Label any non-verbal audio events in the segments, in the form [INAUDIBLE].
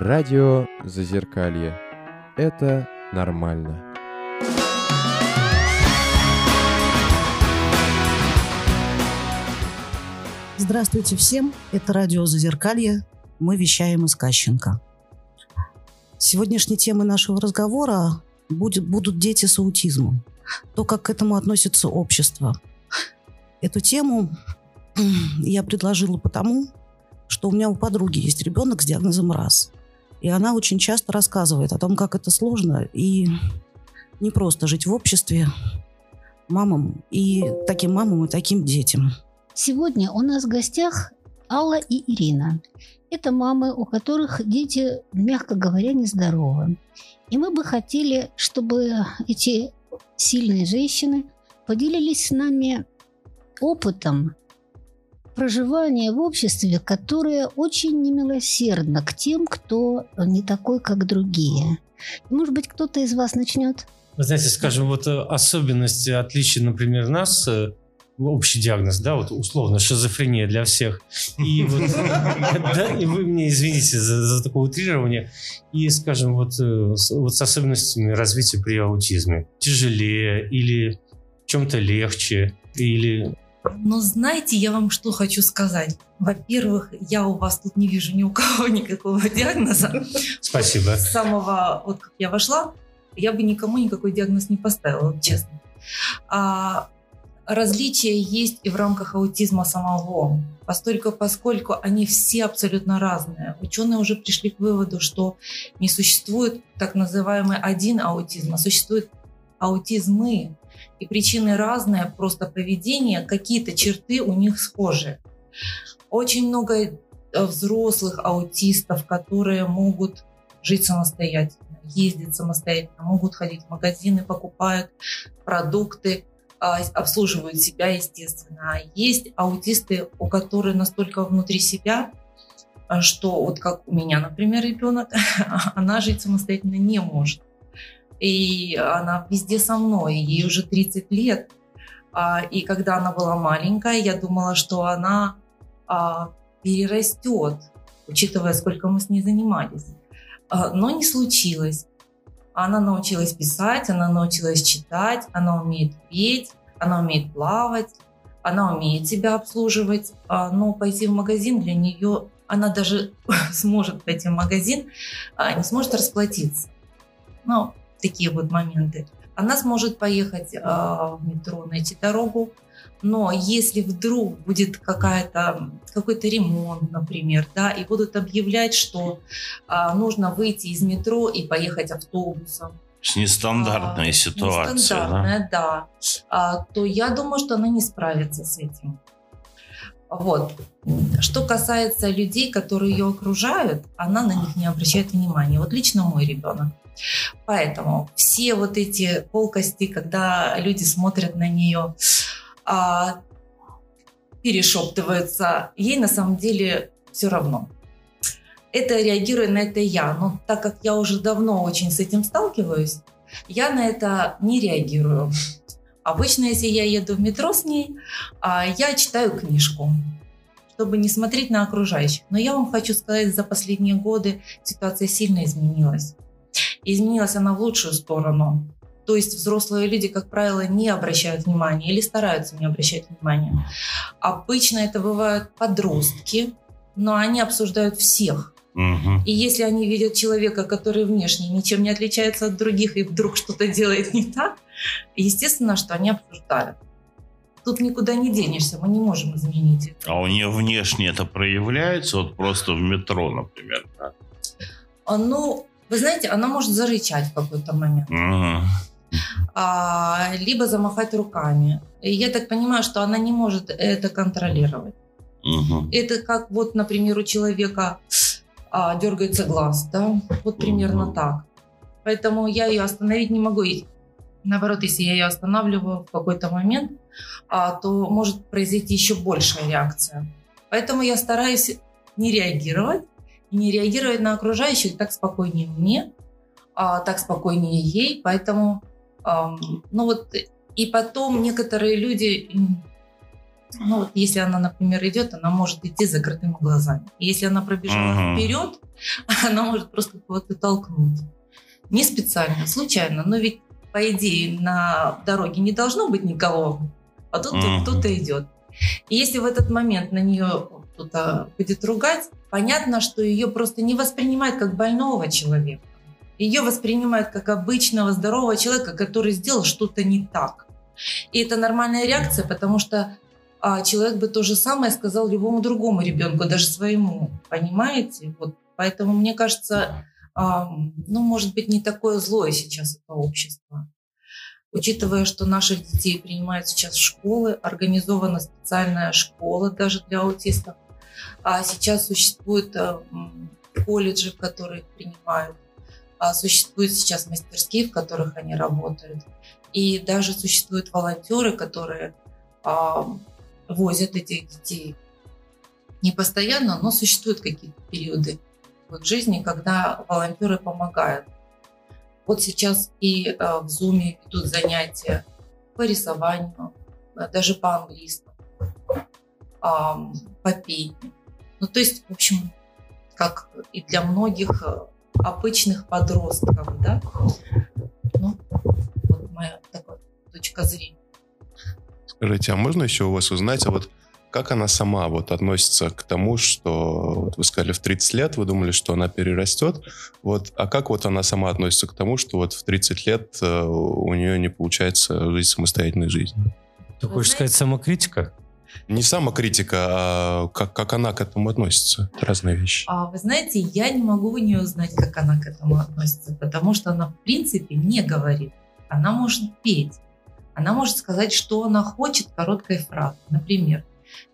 Радио Зазеркалье. Это нормально. Здравствуйте всем, это радио Зазеркалье, мы вещаем из Кащенко. Сегодняшней темой нашего разговора будет, будут дети с аутизмом. То, как к этому относится общество. Эту тему [CLEARS THROAT] я предложила потому, что у меня у подруги есть ребенок с диагнозом РАС. И она очень часто рассказывает о том, как это сложно и не просто жить в обществе мамам и таким мамам и таким детям. Сегодня у нас в гостях Алла и Ирина. Это мамы, у которых дети, мягко говоря, нездоровы. И мы бы хотели, чтобы эти сильные женщины поделились с нами опытом проживания в обществе, которое очень немилосердно к тем, кто не такой, как другие. Может быть, кто-то из вас начнет? Вы знаете, скажем, вот э, особенности, отличия, например, нас э, общий диагноз, да, вот условно шизофрения для всех. И вот, [LAUGHS] да, и вы мне извините за, за такое утрирование. И, скажем, вот, э, вот с особенностями развития при аутизме. Тяжелее или чем-то легче, или... Но знаете, я вам что хочу сказать. Во-первых, я у вас тут не вижу ни у кого [LAUGHS] никакого диагноза. Спасибо. С самого, вот как я вошла, я бы никому никакой диагноз не поставила, честно. А, различия есть и в рамках аутизма самого, постольку, поскольку они все абсолютно разные. Ученые уже пришли к выводу, что не существует так называемый один аутизм, а существуют аутизмы. И причины разные, просто поведение, какие-то черты у них схожи. Очень много э, взрослых аутистов, которые могут жить самостоятельно, ездить самостоятельно, могут ходить в магазины, покупают продукты, а, обслуживают себя, естественно. Есть аутисты, у которых настолько внутри себя, а, что вот как у меня, например, ребенок, [LAUGHS] она жить самостоятельно не может. И она везде со мной, ей уже 30 лет. А, и когда она была маленькая, я думала, что она перерастет, учитывая, сколько мы с ней занимались. Но не случилось. Она научилась писать, она научилась читать, она умеет петь, она умеет плавать, она умеет себя обслуживать, а, но пойти в магазин для нее, она даже [LAUGHS] сможет пойти в магазин, а не сможет расплатиться. Ну, такие вот моменты. Она сможет поехать а, в метро, найти дорогу, но если вдруг будет какая-то, какой-то ремонт, например, да, и будут объявлять, что а, нужно выйти из метро и поехать автобусом, нестандартная а, ситуация, нестандартная, да, да а, то я думаю, что она не справится с этим. Вот. Что касается людей, которые ее окружают, она на них не обращает внимания. Вот лично мой ребенок. Поэтому все вот эти колкости, когда люди смотрят на нее, а, перешептываются, ей на самом деле все равно. Это реагирую на это я. Но так как я уже давно очень с этим сталкиваюсь, я на это не реагирую. Обычно, если я еду в метро с ней, а, я читаю книжку, чтобы не смотреть на окружающих. Но я вам хочу сказать, за последние годы ситуация сильно изменилась. Изменилась она в лучшую сторону. То есть взрослые люди, как правило, не обращают внимания или стараются не обращать внимания. Обычно это бывают подростки, но они обсуждают всех. Угу. И если они видят человека, который внешне ничем не отличается от других и вдруг что-то делает не так, естественно, что они обсуждают. Тут никуда не денешься, мы не можем изменить это. А у нее внешне это проявляется, вот просто в метро, например, да? А, ну, вы знаете, она может зарычать в какой-то момент. А, либо замахать руками. И я так понимаю, что она не может это контролировать. Угу. Это как вот, например, у человека а, дергается глаз, да, вот примерно угу. так. Поэтому я ее остановить не могу. И наоборот, если я ее останавливаю в какой-то момент, а, то может произойти еще большая реакция. Поэтому я стараюсь не реагировать, не реагировать на окружающих так спокойнее мне, а, так спокойнее ей. Поэтому, а, ну вот, и потом некоторые люди Ну, вот если она, например, идет, она может идти с закрытыми глазами. Если она пробежала Мгм. вперед, [LAUGHS] она может просто кого-то толкнуть. Не специально, случайно. Но ведь, по идее, на дороге не должно быть никого, а тут Мгм. кто-то идет. И если в этот момент на нее кто-то будет ругать, понятно, что ее просто не воспринимают как больного человека. Ее воспринимают как обычного здорового человека, который сделал что-то не так. И это нормальная реакция, потому что а, человек бы то же самое сказал любому другому ребенку, даже своему. Понимаете? Вот. Поэтому мне кажется, а, ну, может быть, не такое злое сейчас это общество. Учитывая, что наших детей принимают сейчас в школы, организована специальная школа даже для аутистов. А сейчас существуют а, м, колледжи, которые принимают. А существуют сейчас мастерские, в которых они работают. И даже существуют волонтеры, которые а, возят этих детей. Не постоянно, но существуют какие-то периоды в их жизни, когда волонтеры помогают. Вот сейчас и э, в Zoom идут занятия по рисованию, э, даже по пению. Ну, то есть, в общем, как и для многих э, обычных подростков, да? Ну, вот моя такая точка зрения. Скажите, а можно еще у вас узнать, а вот как она сама вот относится к тому, что вот вы сказали в 30 лет, вы думали, что она перерастет, вот, а как вот она сама относится к тому, что вот в 30 лет э, у нее не получается жить самостоятельной жизнью? Ты Вы хочешь сказать самокритика? Не самокритика, а как, как она к этому относится. Это разные вещи. А вы знаете, я не могу у узнать, как она к этому относится, потому что она, в принципе, не говорит. Она может петь. Она может сказать, что она хочет короткой фразой. Например,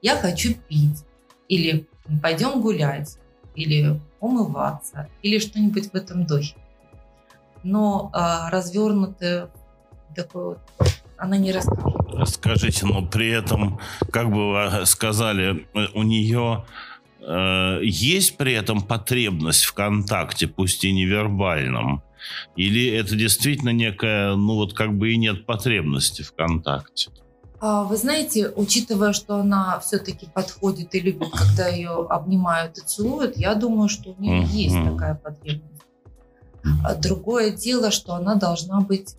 «Я хочу пить», или «Пойдем гулять», или «Умываться», или что-нибудь в этом духе. Но а, развернутое такое вот она не расскажет. Скажите, но при этом, как бы вы сказали, э, у нее э, есть при этом потребность в контакте, пусть и невербальном? Или это действительно некая, ну вот как бы и нет потребности в контакте? А, Вы знаете, учитывая, что она все-таки подходит и любит, когда ее обнимают и целуют, я думаю, что у нее есть такая потребность. А Другое дело, что она должна быть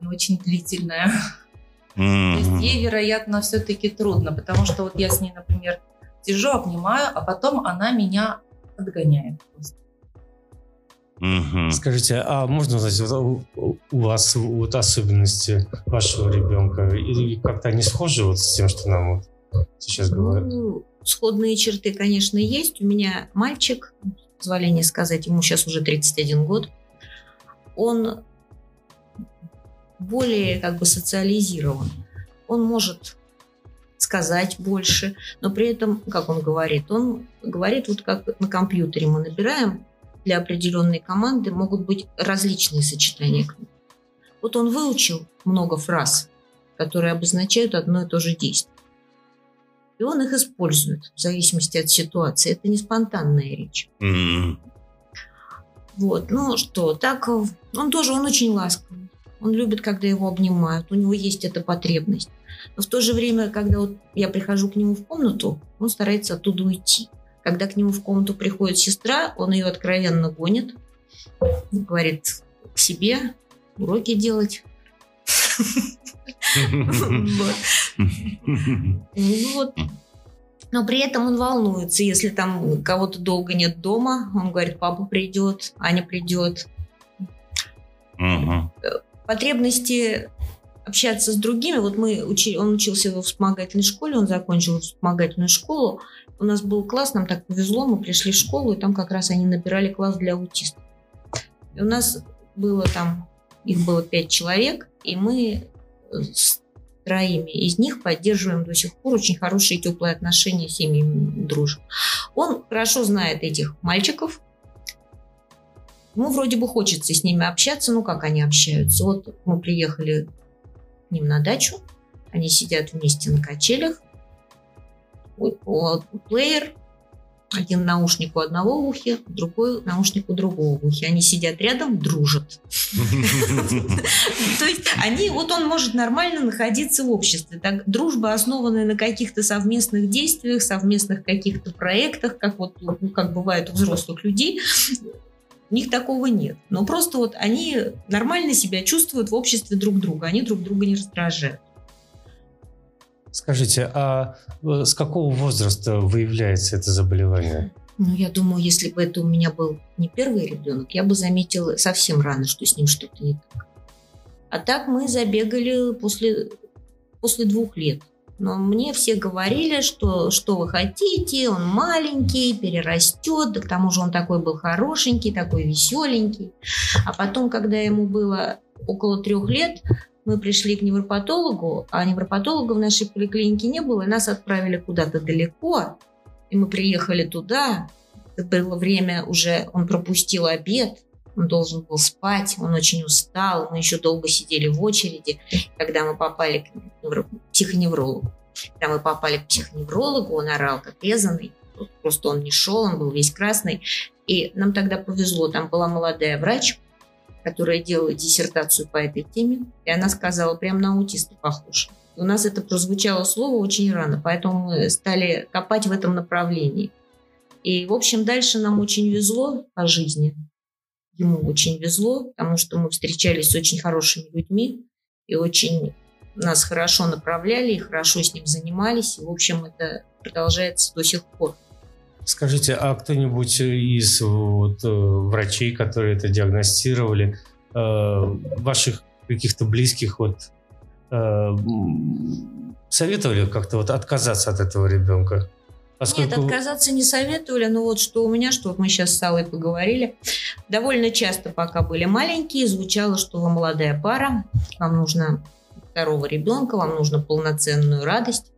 не очень длительная. То есть ей, вероятно, все-таки трудно, потому что вот я с ней, например, сижу, обнимаю, а потом она меня отгоняет. Мгм. Скажите, а можно узнать, вот у, у вас вот особенности вашего ребенка? Или как-то они схожи вот с тем, что нам вот сейчас говорят? Ну, сходные черты, конечно, есть. У меня мальчик, позволение сказать, ему сейчас уже 31 год. Он более как бы социализирован. Он может сказать больше, но при этом, как он говорит, он говорит вот как на компьютере мы набираем для определенной команды могут быть различные сочетания. Вот он выучил много фраз, которые обозначают одно и то же действие. И он их использует в зависимости от ситуации. Это не спонтанная речь. М. Вот, ну что, так он тоже, он очень ласковый. Он любит, когда его обнимают. У него есть эта потребность. Но в то же время, когда вот я прихожу к нему в комнату, он старается оттуда уйти. Когда к нему в комнату приходит сестра, он ее откровенно гонит. Говорит к себе уроки делать. Вот. Ну. Но при этом он волнуется, если там кого-то долго нет дома, он говорит, папа придет, Аня придет. Потребности общаться с другими, вот мы учи, он учился во вспомогательной школе, он закончил вспомогательную школу, у нас был класс, нам так повезло, мы пришли в школу, и там как раз они набирали класс для аутистов. И у нас было там, их было пять человек, и мы с троими из них поддерживаем до сих пор очень хорошие теплые отношения, с семьями дружим. Он хорошо знает этих мальчиков, ему вроде бы хочется с ними общаться, ну как они общаются. Вот мы приехали к ним на дачу, они сидят вместе на качелях, плеер, Один наушник у одного в ухе, другой наушник у другого в ухе. Они сидят рядом, дружат. [LAUGHS] То есть они, вот он может нормально находиться в обществе. Так, дружба, основанная на каких-то совместных действиях, совместных каких-то проектах, как вот ну, как бывает у взрослых людей, у них такого нет. Но просто вот они нормально себя чувствуют в обществе друг друга. Они друг друга не раздражают. Скажите, а э, с какого возраста выявляется это заболевание? [CLEARS THROAT] Ну, я думаю, если бы это у меня был не первый ребенок, я бы заметила совсем рано, что с ним что-то не так. А так мы забегали после, после двух лет. Но мне все говорили, что что вы хотите, он маленький, перерастет, да к тому же он такой был хорошенький, такой веселенький. А потом, когда ему было около трех лет, мы пришли к невропатологу, а невропатолога в нашей поликлинике не было, и нас отправили куда-то далеко. И мы приехали туда, это было время уже, он пропустил обед, он должен был спать, он очень устал, мы еще долго сидели в очереди, когда мы попали к психоневрологу. Когда мы попали к психоневрологу, он орал как резанный, просто он не шел, он был весь красный. И нам тогда повезло, там была молодая врач, которая делала диссертацию по этой теме, и она сказала, прям на аутиста похож. У нас это прозвучало слово очень рано, поэтому мы стали копать в этом направлении. И, в общем, дальше нам очень везло по жизни. Ему очень везло, потому что мы встречались с очень хорошими людьми и очень нас хорошо направляли и хорошо с ним занимались. И, в общем, это продолжается до сих пор. Скажите, а кто-нибудь из вот, э, врачей, которые это диагностировали, э, ваших каких-то близких вот э, советовали как-то вот отказаться от этого ребенка? Поскольку... Нет, отказаться не советовали, но вот что у меня, что вот мы сейчас с Аллой поговорили, довольно часто, пока были маленькие, звучало, что вы молодая пара, вам нужно второго ребенка, вам нужно полноценную радость.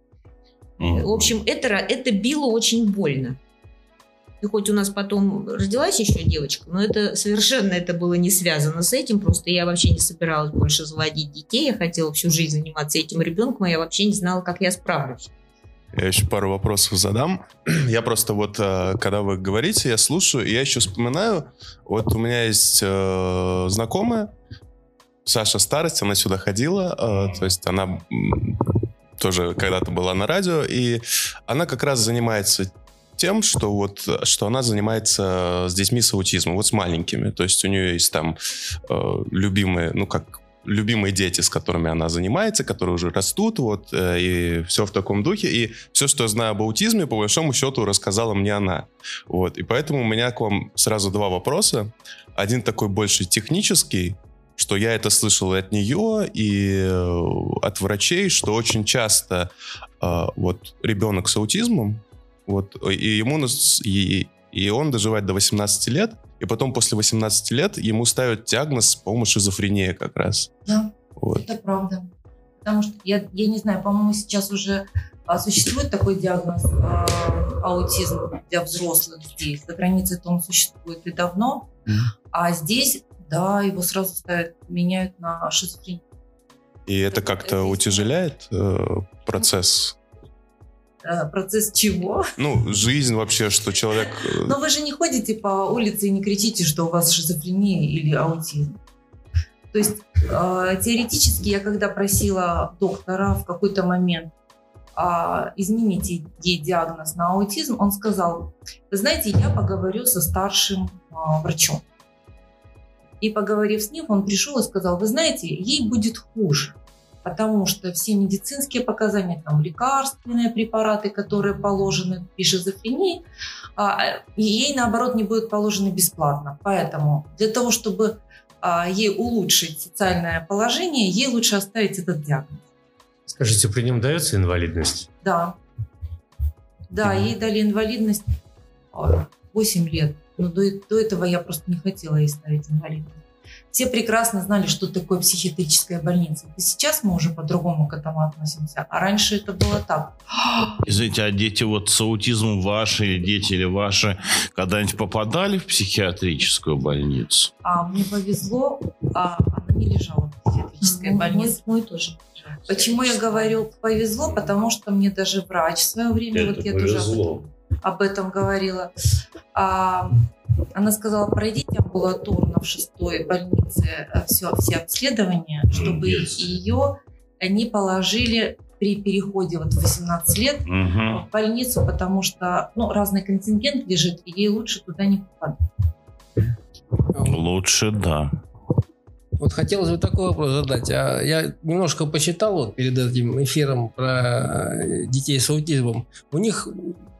Mm-hmm. В общем, это, это било очень больно. И хоть у нас потом родилась еще девочка, но это совершенно это было не связано с этим. Просто я вообще не собиралась больше заводить детей. Я хотела всю жизнь заниматься этим ребенком, и я вообще не знала, как я справлюсь. Я еще пару вопросов задам. [CLEARS THROAT] Я просто вот, э, когда вы говорите, я слушаю, и я еще вспоминаю, вот у меня есть э, знакомая, Саша Старость, она сюда ходила, э, то есть она тоже когда-то была на радио, и она как раз занимается тем, что вот, что она занимается с детьми с аутизмом, вот с маленькими. То есть у нее есть там э, любимые, ну как любимые дети, с которыми она занимается, которые уже растут, вот, э, и все в таком духе. И все, что я знаю об аутизме, по большому счету, рассказала мне она. Вот, и поэтому у меня к вам сразу два вопроса. Один такой больше технический, что я это слышал и от нее, и э, от врачей, что очень часто э, вот ребенок с аутизмом, вот, и ему, и, и он доживает до 18 лет, и потом после 18 лет ему ставят диагноз, по-моему, шизофрения как раз. Да, вот. это правда. Потому что, я, я не знаю, по-моему, сейчас уже а, существует такой диагноз а, аутизм для взрослых людей. За границей-то он существует и давно. А здесь, да, его сразу ставят, меняют на шизофрению. И это как-то утяжеляет э, процесс Э, процесс чего? Ну, жизнь вообще, что человек... Э, Но вы же не ходите по улице и не кричите, что у вас шизофрения или аутизм. То есть э, теоретически я когда просила доктора в какой-то момент э, изменить ей диагноз на аутизм, он сказал, вы знаете, я поговорю со старшим э, врачом. И поговорив с ним, он пришел и сказал, вы знаете, ей будет хуже потому что все медицинские показания, там лекарственные препараты, которые положены при шизофрении, а, ей наоборот не будут положены бесплатно. Поэтому для того, чтобы а, ей улучшить социальное положение, ей лучше оставить этот диагноз. Скажите, при нем дается инвалидность? Да. Да, ей дали инвалидность 8 а, лет. Но до, до этого я просто не хотела ей ставить инвалидность все прекрасно знали, что такое психиатрическая больница. И сейчас мы уже по-другому к этому относимся. А раньше это было так. [GASPS] Извините, а дети вот с аутизмом ваши, дети или ваши, когда-нибудь попадали в психиатрическую больницу? А мне повезло, а она не лежала в психиатрической ну, больнице. Мой, мой тоже. Почему я говорю повезло? Потому что мне даже врач в свое время, это вот я повезло. тоже об этом говорила. А, она сказала, пройдите амбулаторно в шестой больнице все, все обследования, чтобы Молодец. ее не положили при переходе вот в 18 лет Мгм. в больницу, потому что ну, разный контингент лежит, и ей лучше туда не попадать. Лучше да. Вот хотелось бы такой вопрос задать. А я немножко почитал вот перед этим эфиром про э, детей с аутизмом. У них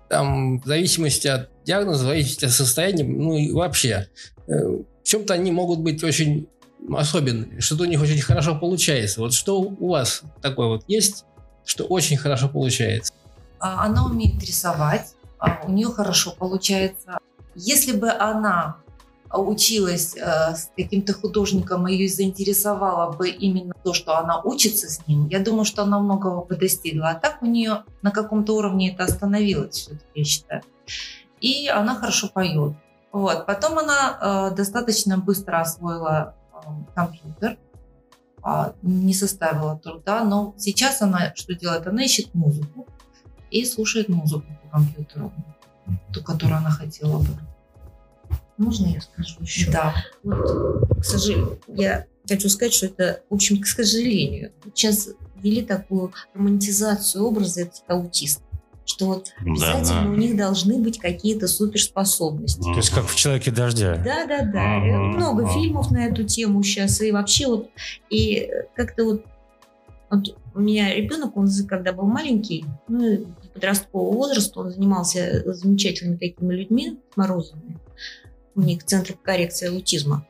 там в зависимости от диагноза, в зависимости от состояния, ну и вообще, э, в чем-то они могут быть очень особенными, что-то у них очень хорошо получается. Вот что у вас такое вот есть, что очень хорошо получается? А, Она умеет рисовать, а, у нее хорошо получается. Если бы она училась э, с каким-то художником, и ее заинтересовало бы именно то, что она учится с ним, я думаю, что она многого бы достигла. А так у нее на каком-то уровне это остановилось, я считаю. И она хорошо поет. Вот. Потом она э, достаточно быстро освоила э, компьютер, а, не составила труда, но сейчас она что делает? Она ищет музыку и слушает музыку по компьютеру, ту, которую она хотела бы. Можно я скажу еще? Да. Вот, к сожалению, я хочу сказать, что это, в общем, к сожалению, сейчас ввели такую романтизацию образа этих аутистов, что вот Да, обязательно да. у них должны быть какие-то суперспособности. То есть как в «Человеке дождя». Да, да, да. Ага, Много фильмов на эту тему сейчас. И вообще вот, и как-то вот, вот у меня ребенок, он когда был маленький, ну, подросткового возраста, он занимался с замечательными такими людьми, Морозовыми. У них Центр коррекции аутизма.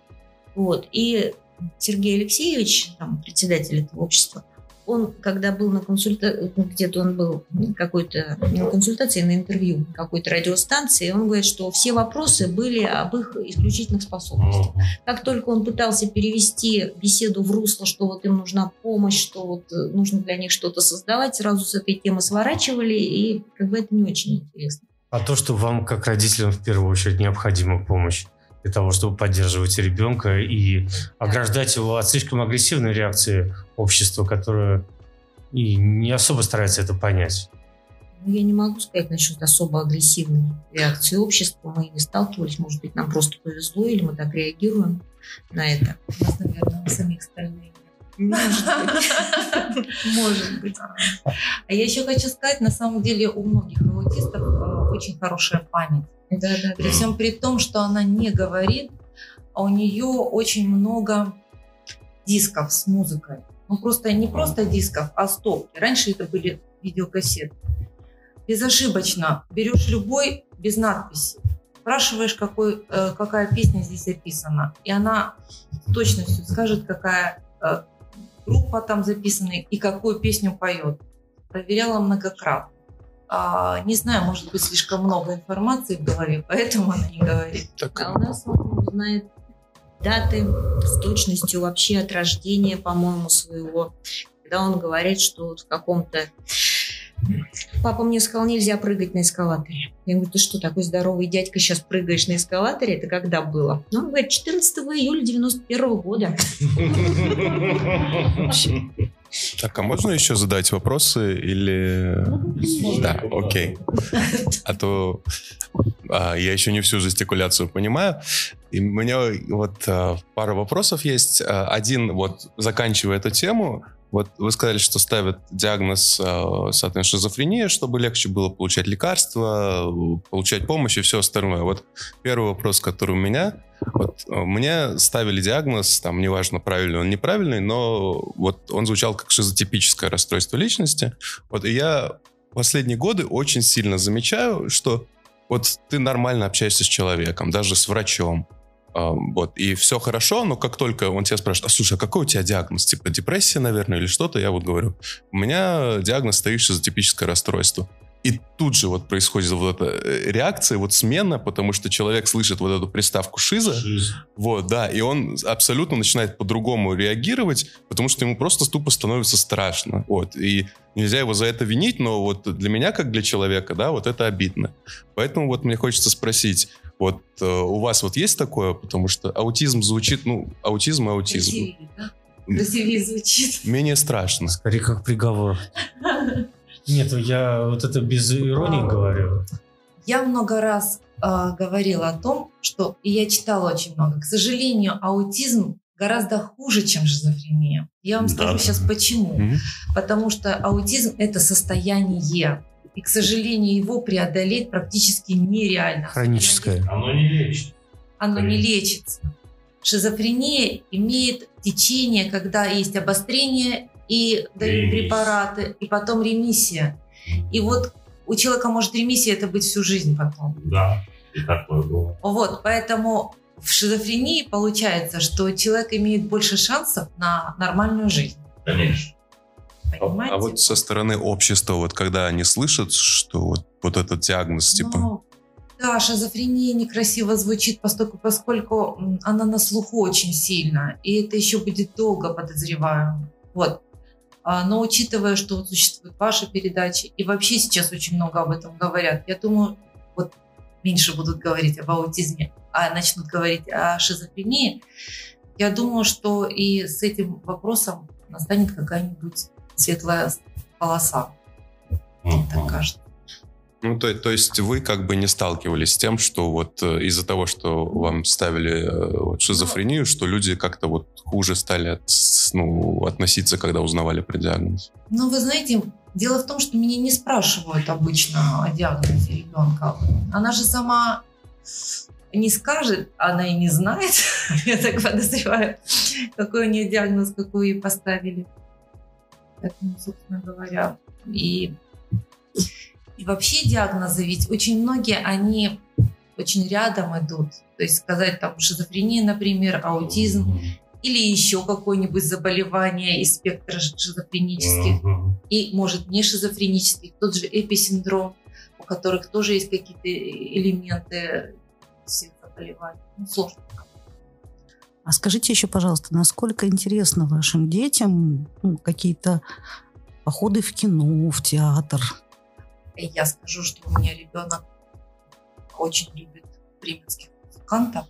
Вот. И Сергей Алексеевич, там, председатель этого общества, он, когда был на консультации, где-то он был какой-то на консультации, на интервью какой-то радиостанции, он говорит, что все вопросы были об их исключительных способностях. Как только он пытался перевести беседу в русло, что вот им нужна помощь, что вот э, нужно для них что-то создавать, сразу с этой темы сворачивали, и как бы это не очень интересно. А то, что вам, как родителям, в первую очередь необходима помощь для того, чтобы поддерживать ребенка и ограждать его от слишком агрессивной реакции общества, которое и не особо старается это понять. Ну, Я не могу сказать насчет особо агрессивной реакции общества. Мы не сталкивались. Может быть, нам просто повезло, или мы так реагируем на это. У нас, наверное, у самих стальные. [LAUGHS] Может быть. А я еще хочу сказать, на самом деле у многих аутистов э, очень хорошая память. Да, да, При всем при том, что она не говорит, а у нее очень много дисков с музыкой. Ну просто не просто дисков, а стопки. Раньше это были видеокассеты. Безошибочно берешь любой без надписи, спрашиваешь, какой, э, какая песня здесь описана, и она с точностью скажет, какая э, группа там записана и какую песню поет. Проверяла многократно. А, не знаю, может быть, слишком много информации в голове, [LAUGHS] поэтому она не говорит. Так, А у нас он знает даты с точностью вообще от рождения, по-моему, своего. Когда он говорит, что вот в каком-то... Папа мне сказал, нельзя прыгать на эскалаторе. Я говорю, ты что, такой здоровый дядька, сейчас прыгаешь на эскалаторе? Это когда было? Ну, он говорит, 14 июля 91 года. так, а можно еще задать вопросы или... Да, окей. А то а, я еще не всю жестикуляцию понимаю. И у меня вот а, пара вопросов есть. А, Один, вот заканчивая эту тему, вот вы сказали, что ставят диагноз, а, соответственно, шизофрения, чтобы легче было получать лекарства, получать помощь и все остальное. Вот первый вопрос, который у меня. Вот а, мне ставили диагноз, там, неважно, правильный он, неправильный, но вот он звучал как шизотипическое расстройство личности. Вот и я последние годы очень сильно замечаю, что вот ты нормально общаешься с человеком, даже с врачом, вот, и все хорошо, но как только он тебя спрашивает, а слушай, а какой у тебя диагноз? Типа депрессия, наверное, или что-то? Я вот говорю, у меня диагноз стоит шизотипическое расстройство. И тут же вот происходит вот эта э, реакция, вот смена, потому что человек слышит вот эту приставку шиза, вот, да, и он абсолютно начинает по-другому реагировать, потому что ему просто тупо становится страшно, вот, и нельзя его за это винить, но вот для меня, как для человека, да, вот это обидно. Поэтому вот мне хочется спросить, вот э, у вас вот есть такое, потому что аутизм звучит, ну, аутизм и аутизм. Красивее, да? Красивее звучит. Менее страшно. Скорее, как приговор. Нет, я вот это без иронии говорю. Я много раз э, говорила о том, что, и я читала очень много, к сожалению, аутизм гораздо хуже, чем шизофрения. Я вам Да. скажу сейчас почему. Потому что аутизм – это состояние. И, к сожалению, его преодолеть практически нереально. Хроническое. Оно не лечит. Оно не лечится. Шизофрения имеет течение, когда есть обострение и дают Ремиссия. препараты, и потом ремиссия. И вот у человека может ремиссия это быть всю жизнь потом. Да, и такое было. Вот, поэтому в шизофрении получается, что человек имеет больше шансов на нормальную жизнь. Конечно. А, Понимаете? а вот со стороны общества, вот когда они слышат, что вот, вот этот диагноз, типа, Ну, да, шизофрения некрасиво звучит, поскольку, поскольку она на слуху очень сильно, и это еще будет долго, подозреваю. Вот. А, Но учитывая, что вот существуют ваши передачи, и вообще сейчас очень много об этом говорят, я думаю, вот меньше будут говорить об аутизме, а начнут говорить о шизофрении, я думаю, что и с этим вопросом настанет какая-нибудь светлая полоса, так Мгм. кажется. ну, то, то есть вы как бы не сталкивались с тем, что вот э, из-за того, что вам ставили э, вот шизофрению, что люди как-то вот хуже стали от- ну, относиться, когда узнавали про диагноз? Ну, вы знаете, дело в том, что меня не спрашивают обычно о диагнозе ребенка. Она же сама не скажет, она и не знает, [LAUGHS] я так подозреваю, какой у нее диагноз, какой ей поставили. Поэтому, собственно говоря, и, и вообще диагнозы, ведь очень многие, они очень рядом идут. То есть сказать там шизофрения, например, аутизм, или еще какое-нибудь заболевание из спектра шизофренических, и, может, не шизофренических, тот же эписиндром, у которых тоже есть какие-то элементы всех заболеваний. Ну, сложно. А скажите еще, пожалуйста, насколько интересно вашим детям ну, какие-то походы в кино, в театр? Я скажу, что у меня ребенок очень любит бременских музыкантов,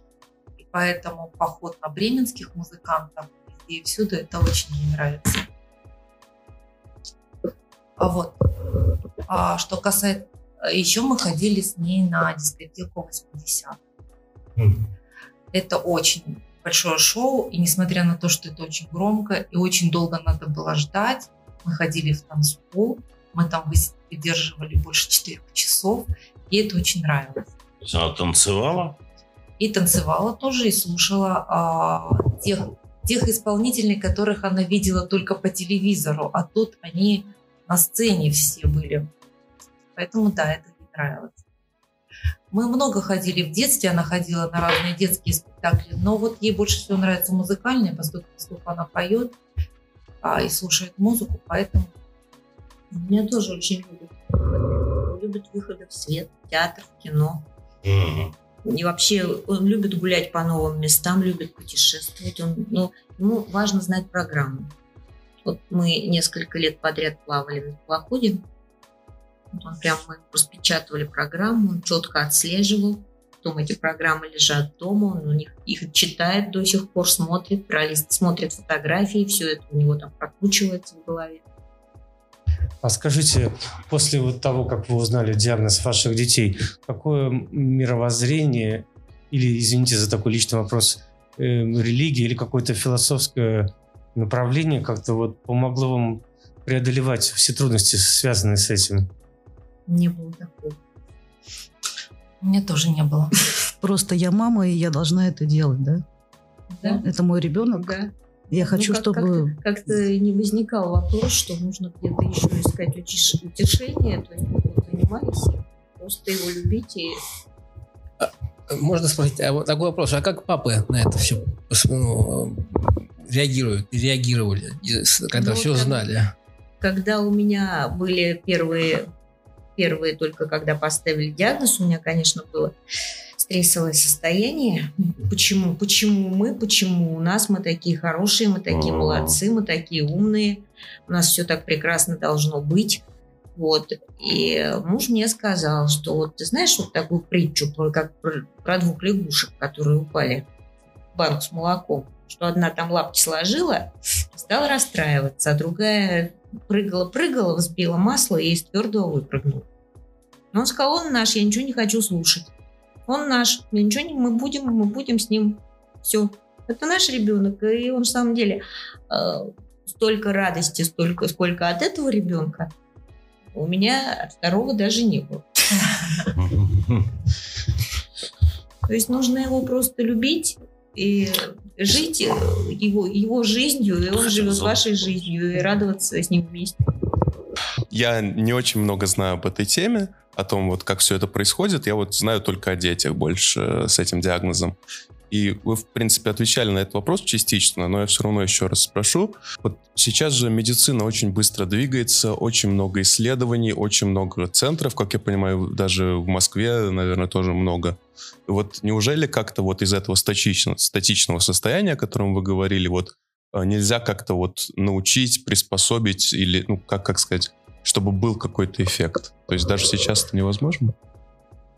и поэтому поход на бременских музыкантов и всюду это очень ей нравится. А вот. А что касается... Еще мы ходили с ней на дискотеку 80 Мгм. Это очень большое шоу, и несмотря на то, что это очень громко и очень долго надо было ждать, мы ходили в танцпол, мы там выдерживали больше четырех часов, и это очень нравилось. То есть Она танцевала? И танцевала тоже, и слушала а, тех, тех исполнителей, которых она видела только по телевизору, а тут они на сцене все были. Поэтому да, это ей нравилось. Мы много ходили в детстве, она ходила на разные детские спектакли, но вот ей больше всего нравятся музыкальные, поскольку, поскольку она поет а, и слушает музыку, поэтому Меня тоже очень любят. Любят выходы в свет, в театр, в кино. И вообще он любит гулять по новым местам, любит путешествовать. Он, ну, ему важно знать программу. Вот мы несколько лет подряд плавали на теплоходе. Он прям мы распечатывали программу, он четко отслеживал. Потом эти программы лежат дома, он у них их читает до сих пор, смотрит, смотрит фотографии, все это у него там прокручивается в голове. А скажите, после вот того, как вы узнали диагноз ваших детей, какое мировоззрение или, извините за такой личный вопрос, э, религия или какое-то философское направление как-то вот помогло вам преодолевать все трудности, связанные с этим? Не было такого. у меня тоже не было. Просто я мама, и я должна это делать, да? Да? Это мой ребенок. Да. Я Ну, хочу, как- чтобы... Как-то не возникал вопрос, что нужно где-то еще искать утеш- утешение, то есть мы вот занимались, просто его любить и Можно спросить, а вот такой вопрос, а как папы на это все ну, реагируют, реагировали, когда Ну, все как- знали? Когда у меня были первые, первые только когда поставили диагноз, у меня, конечно, было стрессовое состояние. Почему? Почему мы? Почему у нас? Мы такие хорошие, мы такие А. молодцы, мы такие умные. У нас все так прекрасно должно быть. Вот. И муж мне сказал, что вот ты знаешь вот такую притчу, про, как про, про двух лягушек, которые упали в банк с молоком, что одна там лапки сложила, стала расстраиваться, а другая прыгала-прыгала, взбила масло и из твердого выпрыгнула. Он сказал, он наш, я ничего не хочу слушать. Он наш, мы ничего не, мы будем, мы будем с ним. Все. Это наш ребенок, и он в самом деле э, столько радости, столько, сколько от этого ребенка, у меня от второго даже не было. [LAUGHS] То есть нужно его просто любить и жить его, его жизнью, и он живет вашей жизнью, и радоваться с ним вместе. Я не очень много знаю об этой теме, о том, вот как все это происходит. Я вот знаю только о детях больше э, с этим диагнозом. И вы, в принципе, отвечали на этот вопрос частично, но я все равно еще раз спрошу. Вот сейчас же медицина очень быстро двигается, очень много исследований, очень много центров, как я понимаю, даже в Москве, наверное, тоже много. Вот неужели как-то вот из этого статичного, статичного состояния, о котором вы говорили, вот э, нельзя как-то вот научить, приспособить или, ну, как, как сказать, чтобы был какой-то эффект? То есть даже сейчас это невозможно?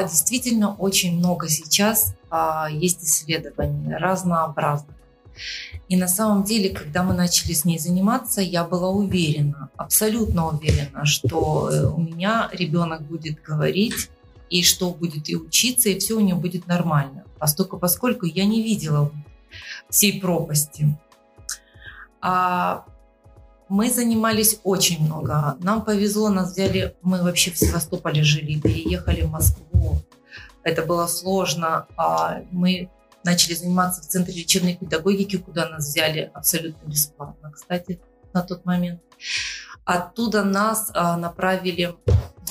Действительно, очень много сейчас а, есть исследований разнообразных. И на самом деле, когда мы начали с ней заниматься, я была уверена, абсолютно уверена, что э, у меня ребенок будет говорить, и что будет и учиться, и все у него будет нормально. Поскольку, поскольку я не видела всей пропасти. А мы занимались очень много. Нам повезло, нас взяли, мы вообще в Севастополе жили, переехали в Москву. Это было сложно. А мы начали заниматься в Центре лечебной педагогики, куда нас взяли абсолютно бесплатно, кстати, на тот момент. Оттуда нас а, направили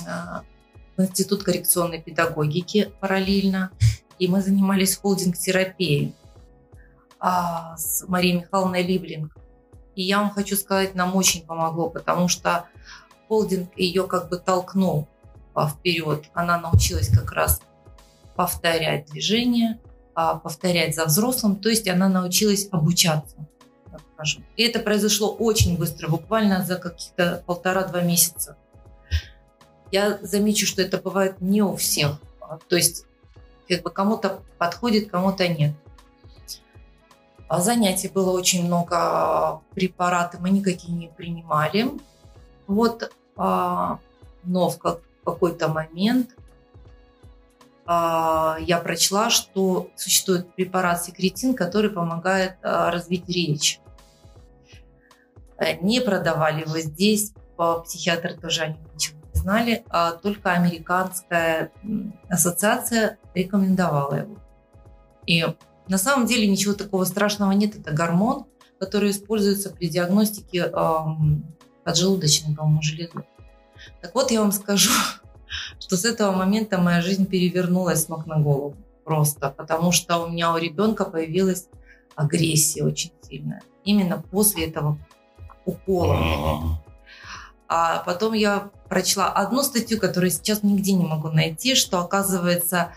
а, в Институт коррекционной педагогики параллельно, и мы занимались холдинг-терапией с Марией Михайловной Либлинг. И я вам хочу сказать, нам очень помогло, потому что холдинг ее как бы толкнул вперед. Она научилась как раз повторять движение, а, повторять за взрослым, то есть она научилась обучаться. И это произошло очень быстро, буквально за каких-то полтора-два месяца. Я замечу, что это бывает не у всех. То есть как бы кому-то подходит, кому-то нет. А занятий было очень много, препараты мы никакие не принимали. Вот, а, но в какой-то момент а, я прочла, что существует препарат секретин, который помогает развить речь. Э, не продавали его здесь, психиатры тоже ничего не знали, а только американская ассоциация рекомендовала его. И на самом деле ничего такого страшного нет. Это гормон, который используется при диагностике эм, поджелудочной, по-моему, железы. Так вот, я вам скажу, [LAUGHS] что с этого момента моя жизнь перевернулась с ног на голову. Просто. Потому что у меня у ребенка появилась агрессия очень сильная. Именно после этого укола. А потом я прочла одну статью, которую сейчас нигде не могу найти, что оказывается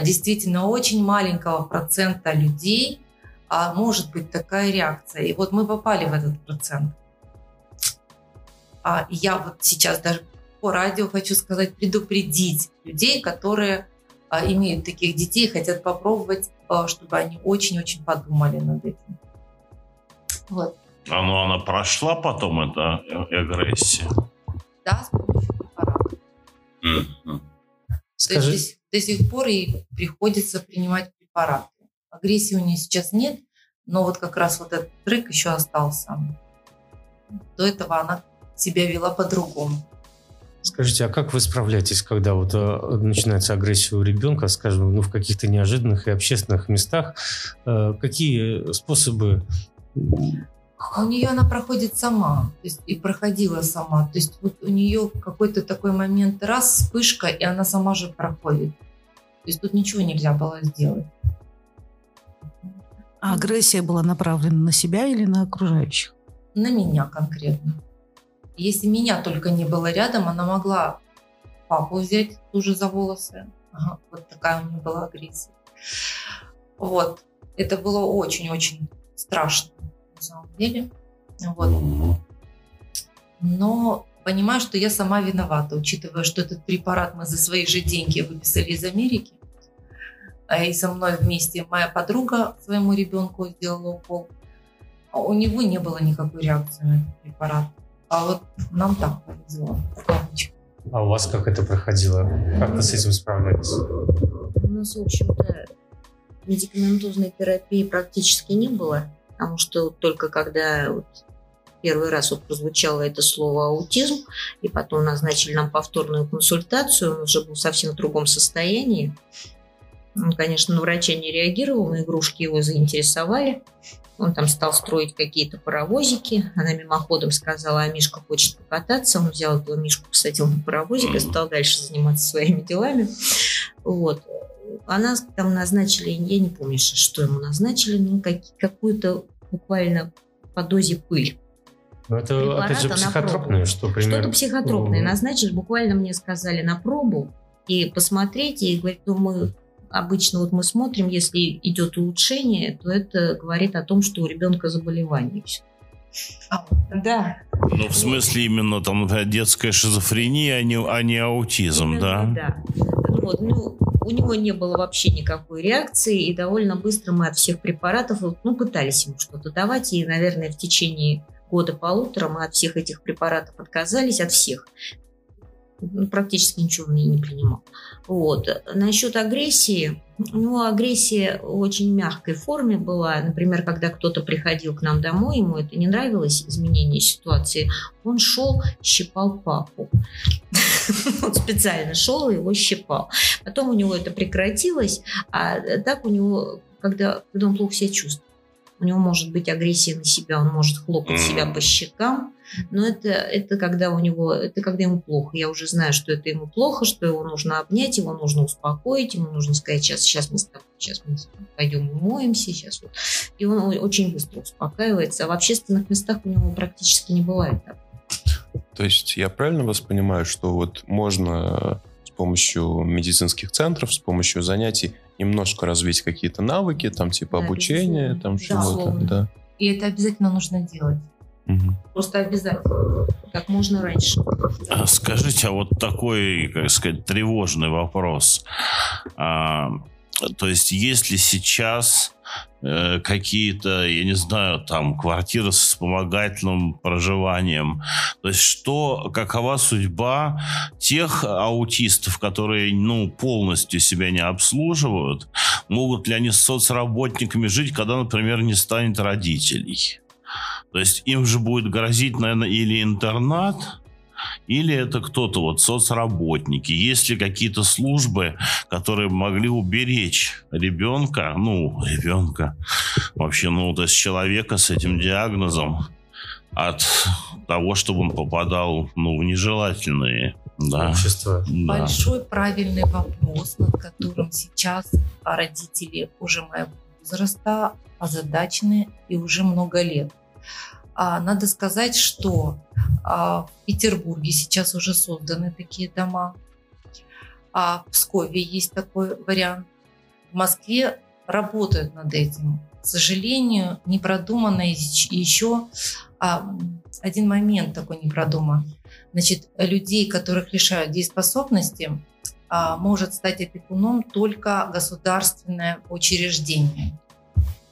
действительно очень маленького процента людей а может быть такая реакция. И вот мы попали в этот процент. А я вот сейчас даже по радио хочу сказать, предупредить людей, которые а, имеют таких детей, хотят попробовать, а, чтобы они очень-очень подумали над этим. Вот. А ну она прошла потом, эта э, агрессия? Да, с помощью препарата. Mm-hmm. Скажи... Есть до сих пор ей приходится принимать препараты. Агрессии у нее сейчас нет, но вот как раз вот этот трек еще остался. До этого она себя вела по-другому. Скажите, а как вы справляетесь, когда вот э, начинается агрессия у ребенка, скажем, ну, в каких-то неожиданных и общественных местах? Э, какие способы а у нее она проходит сама, то есть и проходила сама. То есть вот у нее какой-то такой момент, раз, вспышка, и она сама же проходит. То есть тут ничего нельзя было сделать. А агрессия была направлена на себя или на окружающих? На меня конкретно. Если меня только не было рядом, она могла папу взять тоже за волосы. Ага, вот такая у нее была агрессия. Вот. Это было очень-очень страшно на самом деле. Вот. Но понимаю, что я сама виновата, учитывая, что этот препарат мы за свои же деньги выписали из Америки. А и со мной вместе моя подруга своему ребенку сделала укол. А у него не было никакой реакции на этот препарат. А вот нам так повезло. А у вас как это проходило? Как вы с этим справлялись? У нас, в общем-то, медикаментозной терапии практически не было, потому что только когда вот первый раз вот прозвучало это слово аутизм, и потом назначили нам повторную консультацию, он уже был совсем в другом состоянии. Он, конечно, на врача не реагировал, но игрушки его заинтересовали. Он там стал строить какие-то паровозики. Она мимоходом сказала, а Мишка хочет покататься. Он взял этого Мишку, посадил на паровозик и стал дальше заниматься своими делами. Вот. Она там назначили, я не помню, что ему назначили, ну, как, какую-то буквально по дозе пыль. Ну, это, опять же, психотропное, что примерно... Что-то психотропное назначили. Буквально мне сказали на пробу и посмотреть, и говорит, ну, мы обычно вот мы смотрим, если идет улучшение, то это говорит о том, что у ребенка заболевание. А, да. Ну, в смысле именно там детская шизофрения, а не, а не аутизм, именно, да? Да. Вот, ну, у него не было вообще никакой реакции, и довольно быстро мы от всех препаратов, ну, пытались ему что-то давать, и, наверное, в течение года-полутора мы от всех этих препаратов отказались, от всех. Ну, практически ничего не, не принимал. Вот. Насчет агрессии, у него агрессия в очень мягкой форме была. Например, когда кто-то приходил к нам домой, ему это не нравилось, изменение ситуации, он шел, щипал папу. [LAUGHS] Он специально шел и его щипал. Потом у него это прекратилось, а так у него, когда, когда он плохо себя чувствует, у него может быть агрессия на себя, он может хлопать себя по щекам, но это, это когда у него, это когда ему плохо. Я уже знаю, что это ему плохо, что его нужно обнять, его нужно успокоить, ему нужно сказать, сейчас, сейчас мы с тобой, сейчас мы пойдем умоемся, сейчас вот. И он очень быстро успокаивается. А в общественных местах у него практически не бывает так. То есть я правильно вас понимаю, что вот можно с помощью медицинских центров, с помощью занятий немножко развить какие-то навыки, там типа Да, обучения, там Да, чего-то, да. И это обязательно нужно делать. Мгм. Просто обязательно. Как можно раньше. А Скажите, а вот такой, как сказать, тревожный вопрос. А, то есть, если сейчас э, какие-то, я не знаю, там квартиры с вспомогательным проживанием, то есть что, какова судьба тех аутистов, которые, ну, полностью себя не обслуживают, могут ли они с соцработниками жить, когда, например, не станет родителей? То есть им же будет грозить, наверное, или интернат, или это кто-то, вот соцработники. Есть ли какие-то службы, которые могли уберечь ребенка, ну, ребенка, вообще, ну, то есть человека с этим диагнозом от того, чтобы он попадал, ну, в нежелательные, да. Общество. да. Большой правильный вопрос, над которым сейчас родители уже моего возраста озадачены и уже много лет. А, надо сказать, что а, в Петербурге сейчас уже созданы такие дома. А в Пскове есть такой вариант. В Москве работают над этим. К сожалению, не продумано еще а, один момент такой не продуман. Значит, людей, которых лишают дееспособности, может стать опекуном только государственное учреждение.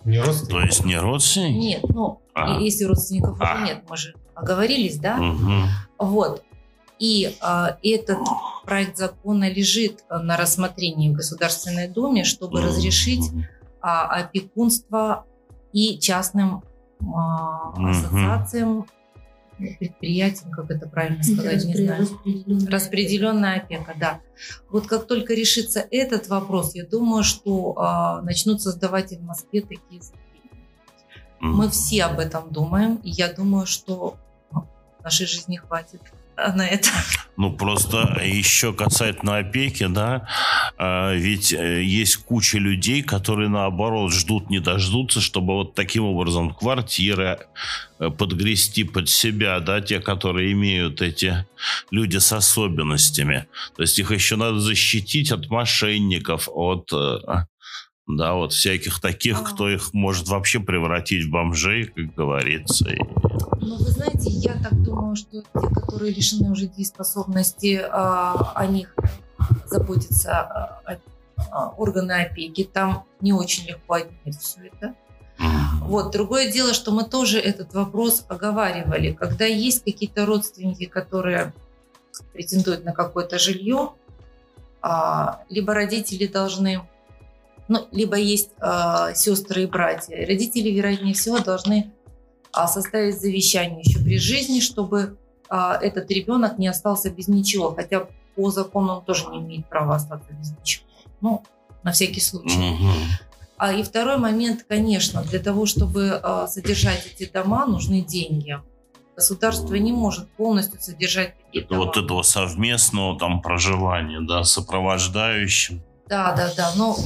Не То родственник? есть не родственники? Нет, ну, А. если родственников А. уже нет, мы же оговорились, да? Мгм. Вот. И а, этот проект закона лежит а, на рассмотрении в Государственной Думе, чтобы разрешить а, опекунство и частным а, Мгм. ассоциациям, предприятиям, как это правильно сказать, не знаю. Распределенная опека, да. Вот как только решится этот вопрос, я думаю, что а, начнут создавать и в Москве такие заведения. Мы все об этом думаем, и я думаю, что ну, нашей жизни хватит на это. Ну, просто еще касательно опеки, да, а, ведь э, есть куча людей, которые, наоборот, ждут, не дождутся, чтобы вот таким образом квартиры э, подгрести под себя, да, те, которые имеют эти люди с особенностями. То есть их еще надо защитить от мошенников, от, э, да, вот всяких таких, кто их может вообще превратить в бомжей, как говорится. Ну, вы знаете, я так думаю, что те, которые лишены уже дееспособности, а, о них заботятся а, а, органы опеки. Там не очень легко отнять все это. Вот. Другое дело, что мы тоже этот вопрос оговаривали. Когда есть какие-то родственники, которые претендует на какое-то жилье, а, либо родители должны, ну, либо есть а, сестры и братья. Родители, вероятнее всего, должны а, составить завещание еще при жизни, чтобы а, этот ребенок не остался без ничего, хотя по закону он тоже не имеет права остаться без ничего. Ну, на всякий случай. Мгм. А и второй момент, конечно, для того, чтобы а, содержать эти дома, нужны деньги. Государство не может полностью содержать такие Это дома. вот этого совместного там проживания, да, сопровождающим. Да, да, да. Но.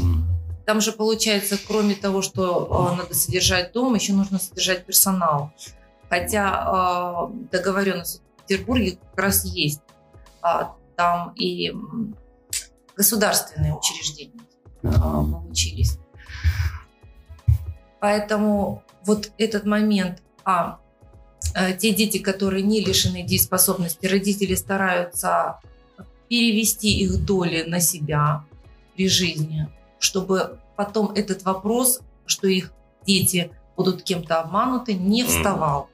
Там же получается, кроме того, что а, надо содержать дом, еще нужно содержать персонал. Хотя а, договоренность в Петербурге как раз есть. А, там и государственные учреждения а, мы учились. Поэтому вот этот момент, а э, те дети, которые не лишены дееспособности, родители стараются перевести их доли на себя при жизни, чтобы потом этот вопрос, что их дети будут кем-то обмануты, не вставал.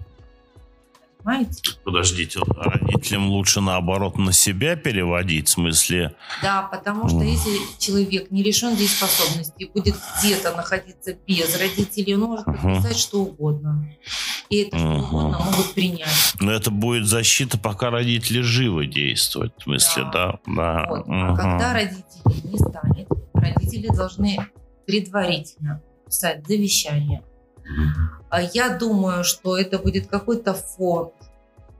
Понимаете? Подождите, родителям лучше наоборот на себя переводить, в смысле, Да, потому что если человек не лишен дееспособности будет где-то находиться без родителей, он может подписать что угодно. И это что Ага. угодно могут принять. ну это будет защита, пока родители живы действовать, в смысле, да, да. Вот. А Мгм. когда родителей не станет, родители должны предварительно писать завещание. А Я думаю, что это будет какой-то фонд,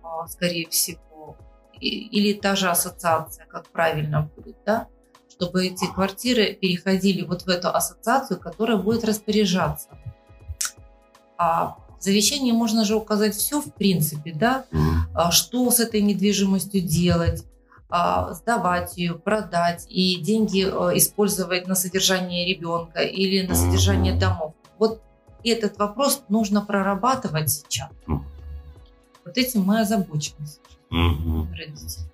а, скорее всего, или та же ассоциация, как правильно будет, да, чтобы эти квартиры переходили вот в эту ассоциацию, которая будет распоряжаться. А в завещании можно же указать все, в принципе, да, а, что с этой недвижимостью делать, сдавать ее, продать и деньги а, использовать на содержание ребенка или на содержание домов. Вот этот вопрос нужно прорабатывать сейчас. Вот этим мы озабочены, родители.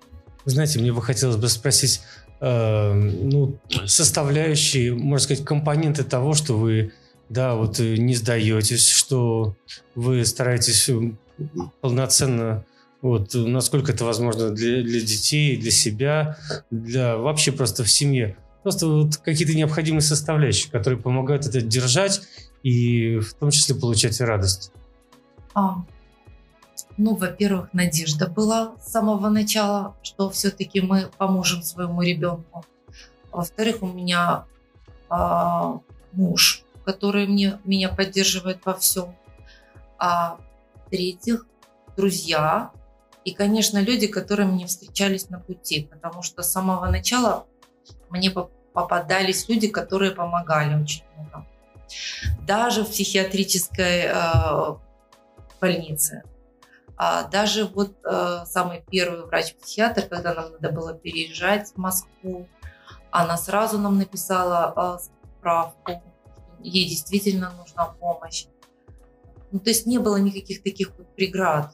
Знаете, мне бы хотелось бы спросить, э, ну, составляющие, можно сказать, компоненты того, что вы, да, вот э, не сдаетесь, что вы стараетесь э, полноценно, вот, насколько это возможно для, для детей, для себя, для вообще просто в семье. Просто вот какие-то необходимые составляющие, которые помогают это держать и в том числе получать радость. А, ну, во-первых, надежда была с самого начала, что все-таки мы поможем своему ребенку. Во-вторых, у меня а, муж, который мне, меня поддерживает во всем. А в-третьих, друзья и, конечно, люди, которые мне встречались на пути, потому что с самого начала мне поп- попадались люди, которые помогали очень много. Даже в психиатрической э, больнице. А даже вот э, самый первый врач-психиатр, когда нам надо было переезжать в Москву, она сразу нам написала э, справку, ей действительно нужна помощь. Ну, то есть не было никаких таких вот преград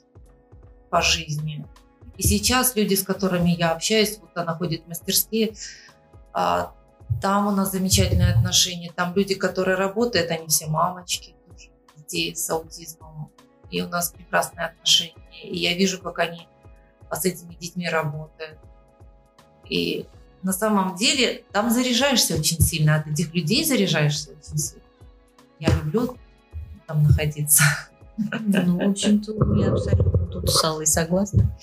по жизни. И сейчас люди, с которыми я общаюсь, вот она ходит в мастерские, а, там у нас замечательные отношения. Там люди, которые работают, они все мамочки, тоже, детей с аутизмом. И у нас прекрасные отношения. И я вижу, как они а, с этими детьми работают. И на самом деле там заряжаешься очень сильно, от этих людей заряжаешься очень сильно. Я люблю там находиться. Ну, в общем-то, я абсолютно тут с Аллой согласна.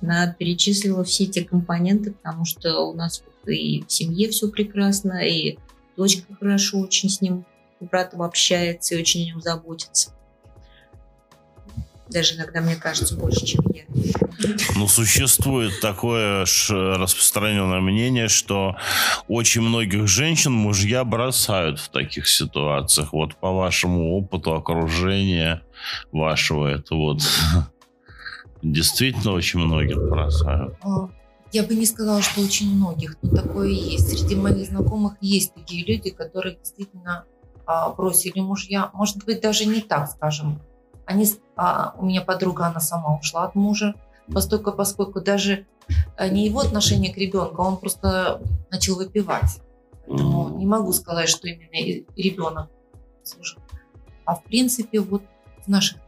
Она перечислила все эти компоненты, потому что у нас и в семье все прекрасно, и дочка хорошо очень с ним, братом общается и очень о нем заботится. Даже иногда, мне кажется, больше, чем я. Ну, существует такое распространенное мнение, что очень многих женщин мужья бросают в таких ситуациях. Вот по вашему опыту окружения вашего, это вот действительно очень многих бросают. А, Я бы не сказала, что очень многих, но такое есть. Среди моих знакомых есть такие люди, которые действительно а, бросили мужья. Может быть, даже не так, скажем. Они, а, у меня подруга, она сама ушла от мужа, поскольку, поскольку даже а, не его отношение к ребенку, а он просто начал выпивать. Поэтому не могу сказать, что именно ребенок служил. А в принципе, вот в наших,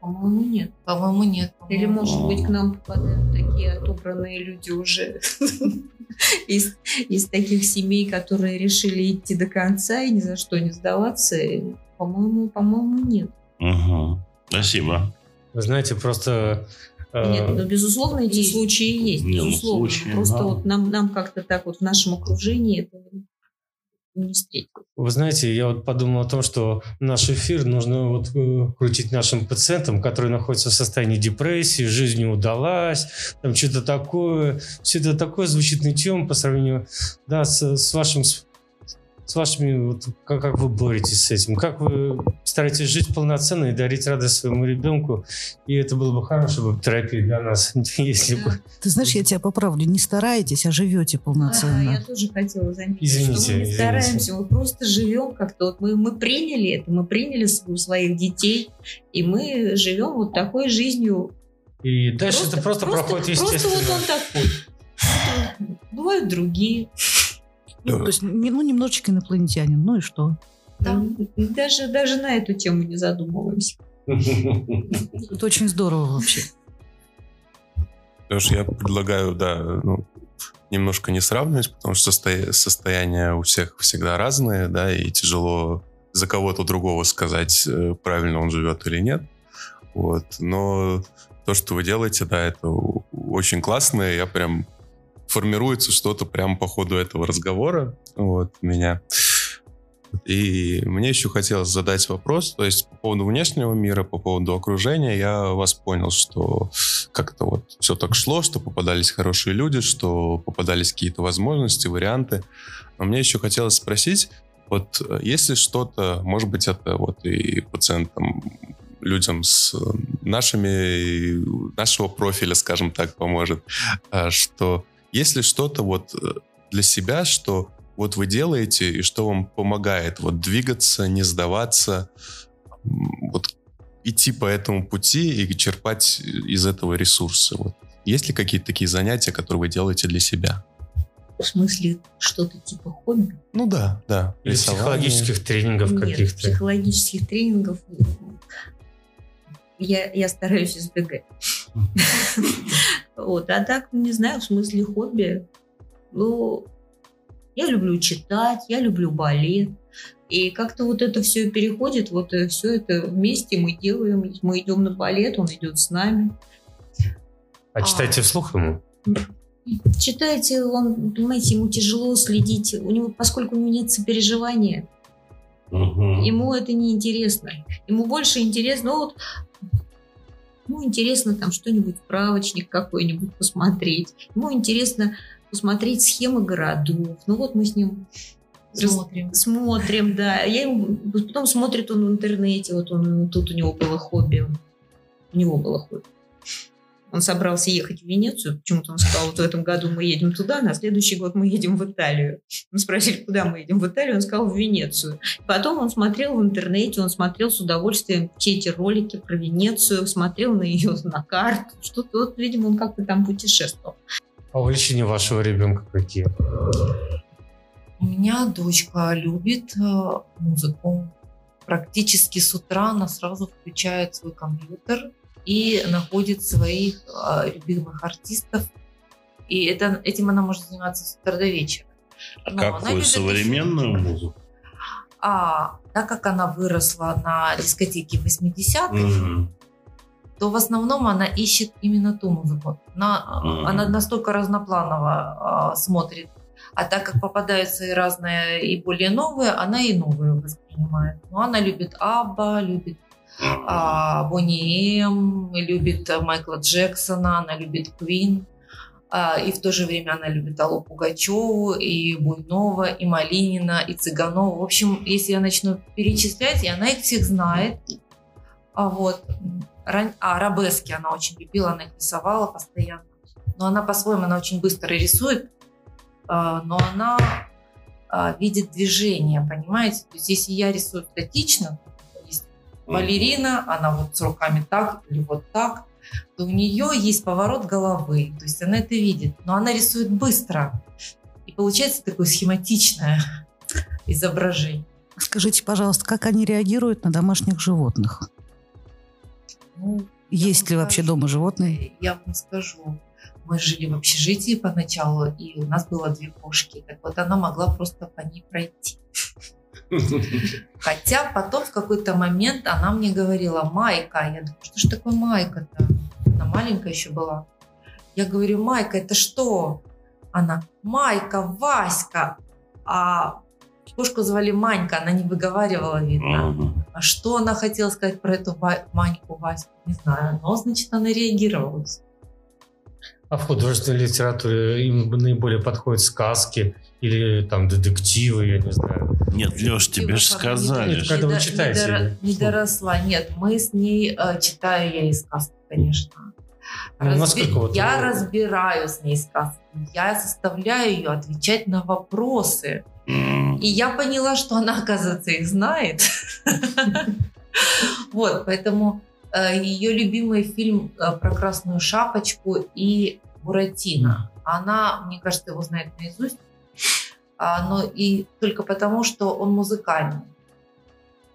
По-моему, нет. по-моему, нет. Или, По-моему, может быть, к нам попадают такие отобранные люди уже [LAUGHS] из, из таких семей, которые решили идти до конца и ни за что не сдаваться, по-моему, по-моему, нет. Угу. Спасибо. Вы знаете, просто... э, Нет, ну, безусловно, эти есть. случаи есть, Не, ну, безусловно. случаи, Просто да. вот нам, нам как-то так вот в нашем окружении это не. Вы знаете, я вот подумал о том, что наш эфир нужно вот э, крутить нашим пациентам, которые находятся в состоянии депрессии, жизнь не удалась, там что-то такое. Все это такое звучит ничем по сравнению да, с, с вашим с, вашими, вот, как, как вы боретесь с этим, как вы стараетесь жить полноценно и дарить радость своему ребенку, и это было бы хорошая бы терапия для нас, [LAUGHS] если бы... Ты знаешь, я тебя поправлю, не стараетесь, а живете А, полноценно. я тоже хотела заметить, Извините, что мы не извините. стараемся, мы просто живем как-то. Вот мы, мы приняли это, мы приняли у своих детей, и мы живем вот такой жизнью. И дальше это просто, проходит Просто естественно. вот он такой. Бывают другие. Ну, то есть, ну, немножечко инопланетянин, ну и что? Да. Даже, даже на эту тему не задумываемся. [LAUGHS] Это очень здорово вообще. Потому что я предлагаю, да, ну, немножко не сравнивать, потому что состоя- состояния у всех всегда разные, да, и тяжело за кого-то другого сказать, э, правильно он живет или нет. Вот. Но то, что вы делаете, да, это очень классно, я прям формируется что-то прямо по ходу этого разговора вот, меня. И мне еще хотелось задать вопрос, то есть по поводу внешнего мира, по поводу окружения, я вас понял, что как-то вот все так шло, что попадались хорошие люди, что попадались какие-то возможности, варианты. Но мне еще хотелось спросить, вот э, если что-то, может быть, это вот и пациентам, людям с нашими, нашего профиля, скажем так, поможет, а, что если что-то вот э, для себя, что вот вы делаете и что вам помогает вот двигаться, не сдаваться, вот идти по этому пути и черпать из этого ресурсы. Вот. Есть ли какие-то такие занятия, которые вы делаете для себя? В смысле, что-то типа хобби? Ну да, да. Или Рисование. психологических тренингов Нет, каких-то. психологических тренингов я, я стараюсь избегать. Вот, а так, не знаю, в смысле хобби. Ну, я люблю читать, я люблю балет. И как-то вот это все переходит, вот все это вместе мы делаем. Мы идем на балет, он идет с нами. А читайте вслух ему? Читайте, он, понимаете, ему тяжело следить. У него, поскольку у него нет сопереживания, Мгм. Ему это не интересно. Ему больше интересно, ну вот, ему интересно там что-нибудь, справочник какой-нибудь посмотреть. Ему интересно посмотреть схемы городов. Ну вот мы с ним раз- Смотрим. смотрим, да. Я ему, потом смотрит он в интернете, вот он, тут у него было хобби. У него было хобби. Он собрался ехать в Венецию. Почему-то он сказал, вот в этом году мы едем туда, на следующий год мы едем в Италию. Мы спросили, куда мы едем в Италию, он сказал, в Венецию. Потом он смотрел в интернете, он смотрел с удовольствием все эти ролики про Венецию, смотрел на ее на карту. Что-то, вот, видимо, он как-то там путешествовал. А увлечения вашего ребенка какие? У меня дочка любит э, музыку. Практически с утра она сразу включает свой компьютер и находит своих э, любимых артистов. И это, этим она может заниматься с утра до вечера. А Но какую современную музыку? А так как она выросла на дискотеке 80-х, Мгм. то в основном она ищет именно ту музыку. Она, Мгм. она настолько разнопланово а, смотрит. А так как попадаются и разные, и более новые, она и новые воспринимает. Но она любит Абба, любит Бонни М, любит а, Майкла Джексона, она любит Квин. А, и в то же время она любит Аллу Пугачеву, и Буйнова, и Малинина, и Цыганова. В общем, если я начну перечислять, и она их всех знает. А вот А, арабески она очень любила, она их рисовала постоянно. Но она по-своему, она очень быстро рисует, а, но она а, видит движение, понимаете? То есть если я рисую статично, балерина, она вот с руками так или вот так, то у нее есть поворот головы, то есть она это видит, но она рисует быстро. И получается такое схематичное [LAUGHS] изображение. Скажите, пожалуйста, как они реагируют на домашних животных? Ну, Есть ли вообще скажу. дома животные? Я вам скажу. Мы жили в общежитии поначалу, и у нас было две кошки. Так вот, она могла просто по ней пройти. Хотя потом в какой-то момент она мне говорила, Майка. Я думаю, что ж такое Майка-то? Она маленькая еще была. Я говорю, Майка, это что? Она, Майка, Васька. А кошку звали Манька, она не выговаривала, видно. А что она хотела сказать про эту Маньку, Ваську, не знаю. Но, значит, она реагировала. А в художественной литературе им наиболее подходят сказки или там детективы, я не знаю. Нет, Леш, тебе же сказали. Нет, когда вы читаете Не, не доросла. Нет, мы с ней э, читаю я и сказки, конечно. Ну, Разби- вот, Я разбираю с ней сказки. Я заставляю ее отвечать на вопросы. М, И я поняла, что она, оказывается, их знает. [LAUGHS] Вот, поэтому ее любимый фильм э, про Красную Шапочку и Буратино. Она, мне кажется, его знает наизусть. А, Но и только потому, что он музыкальный.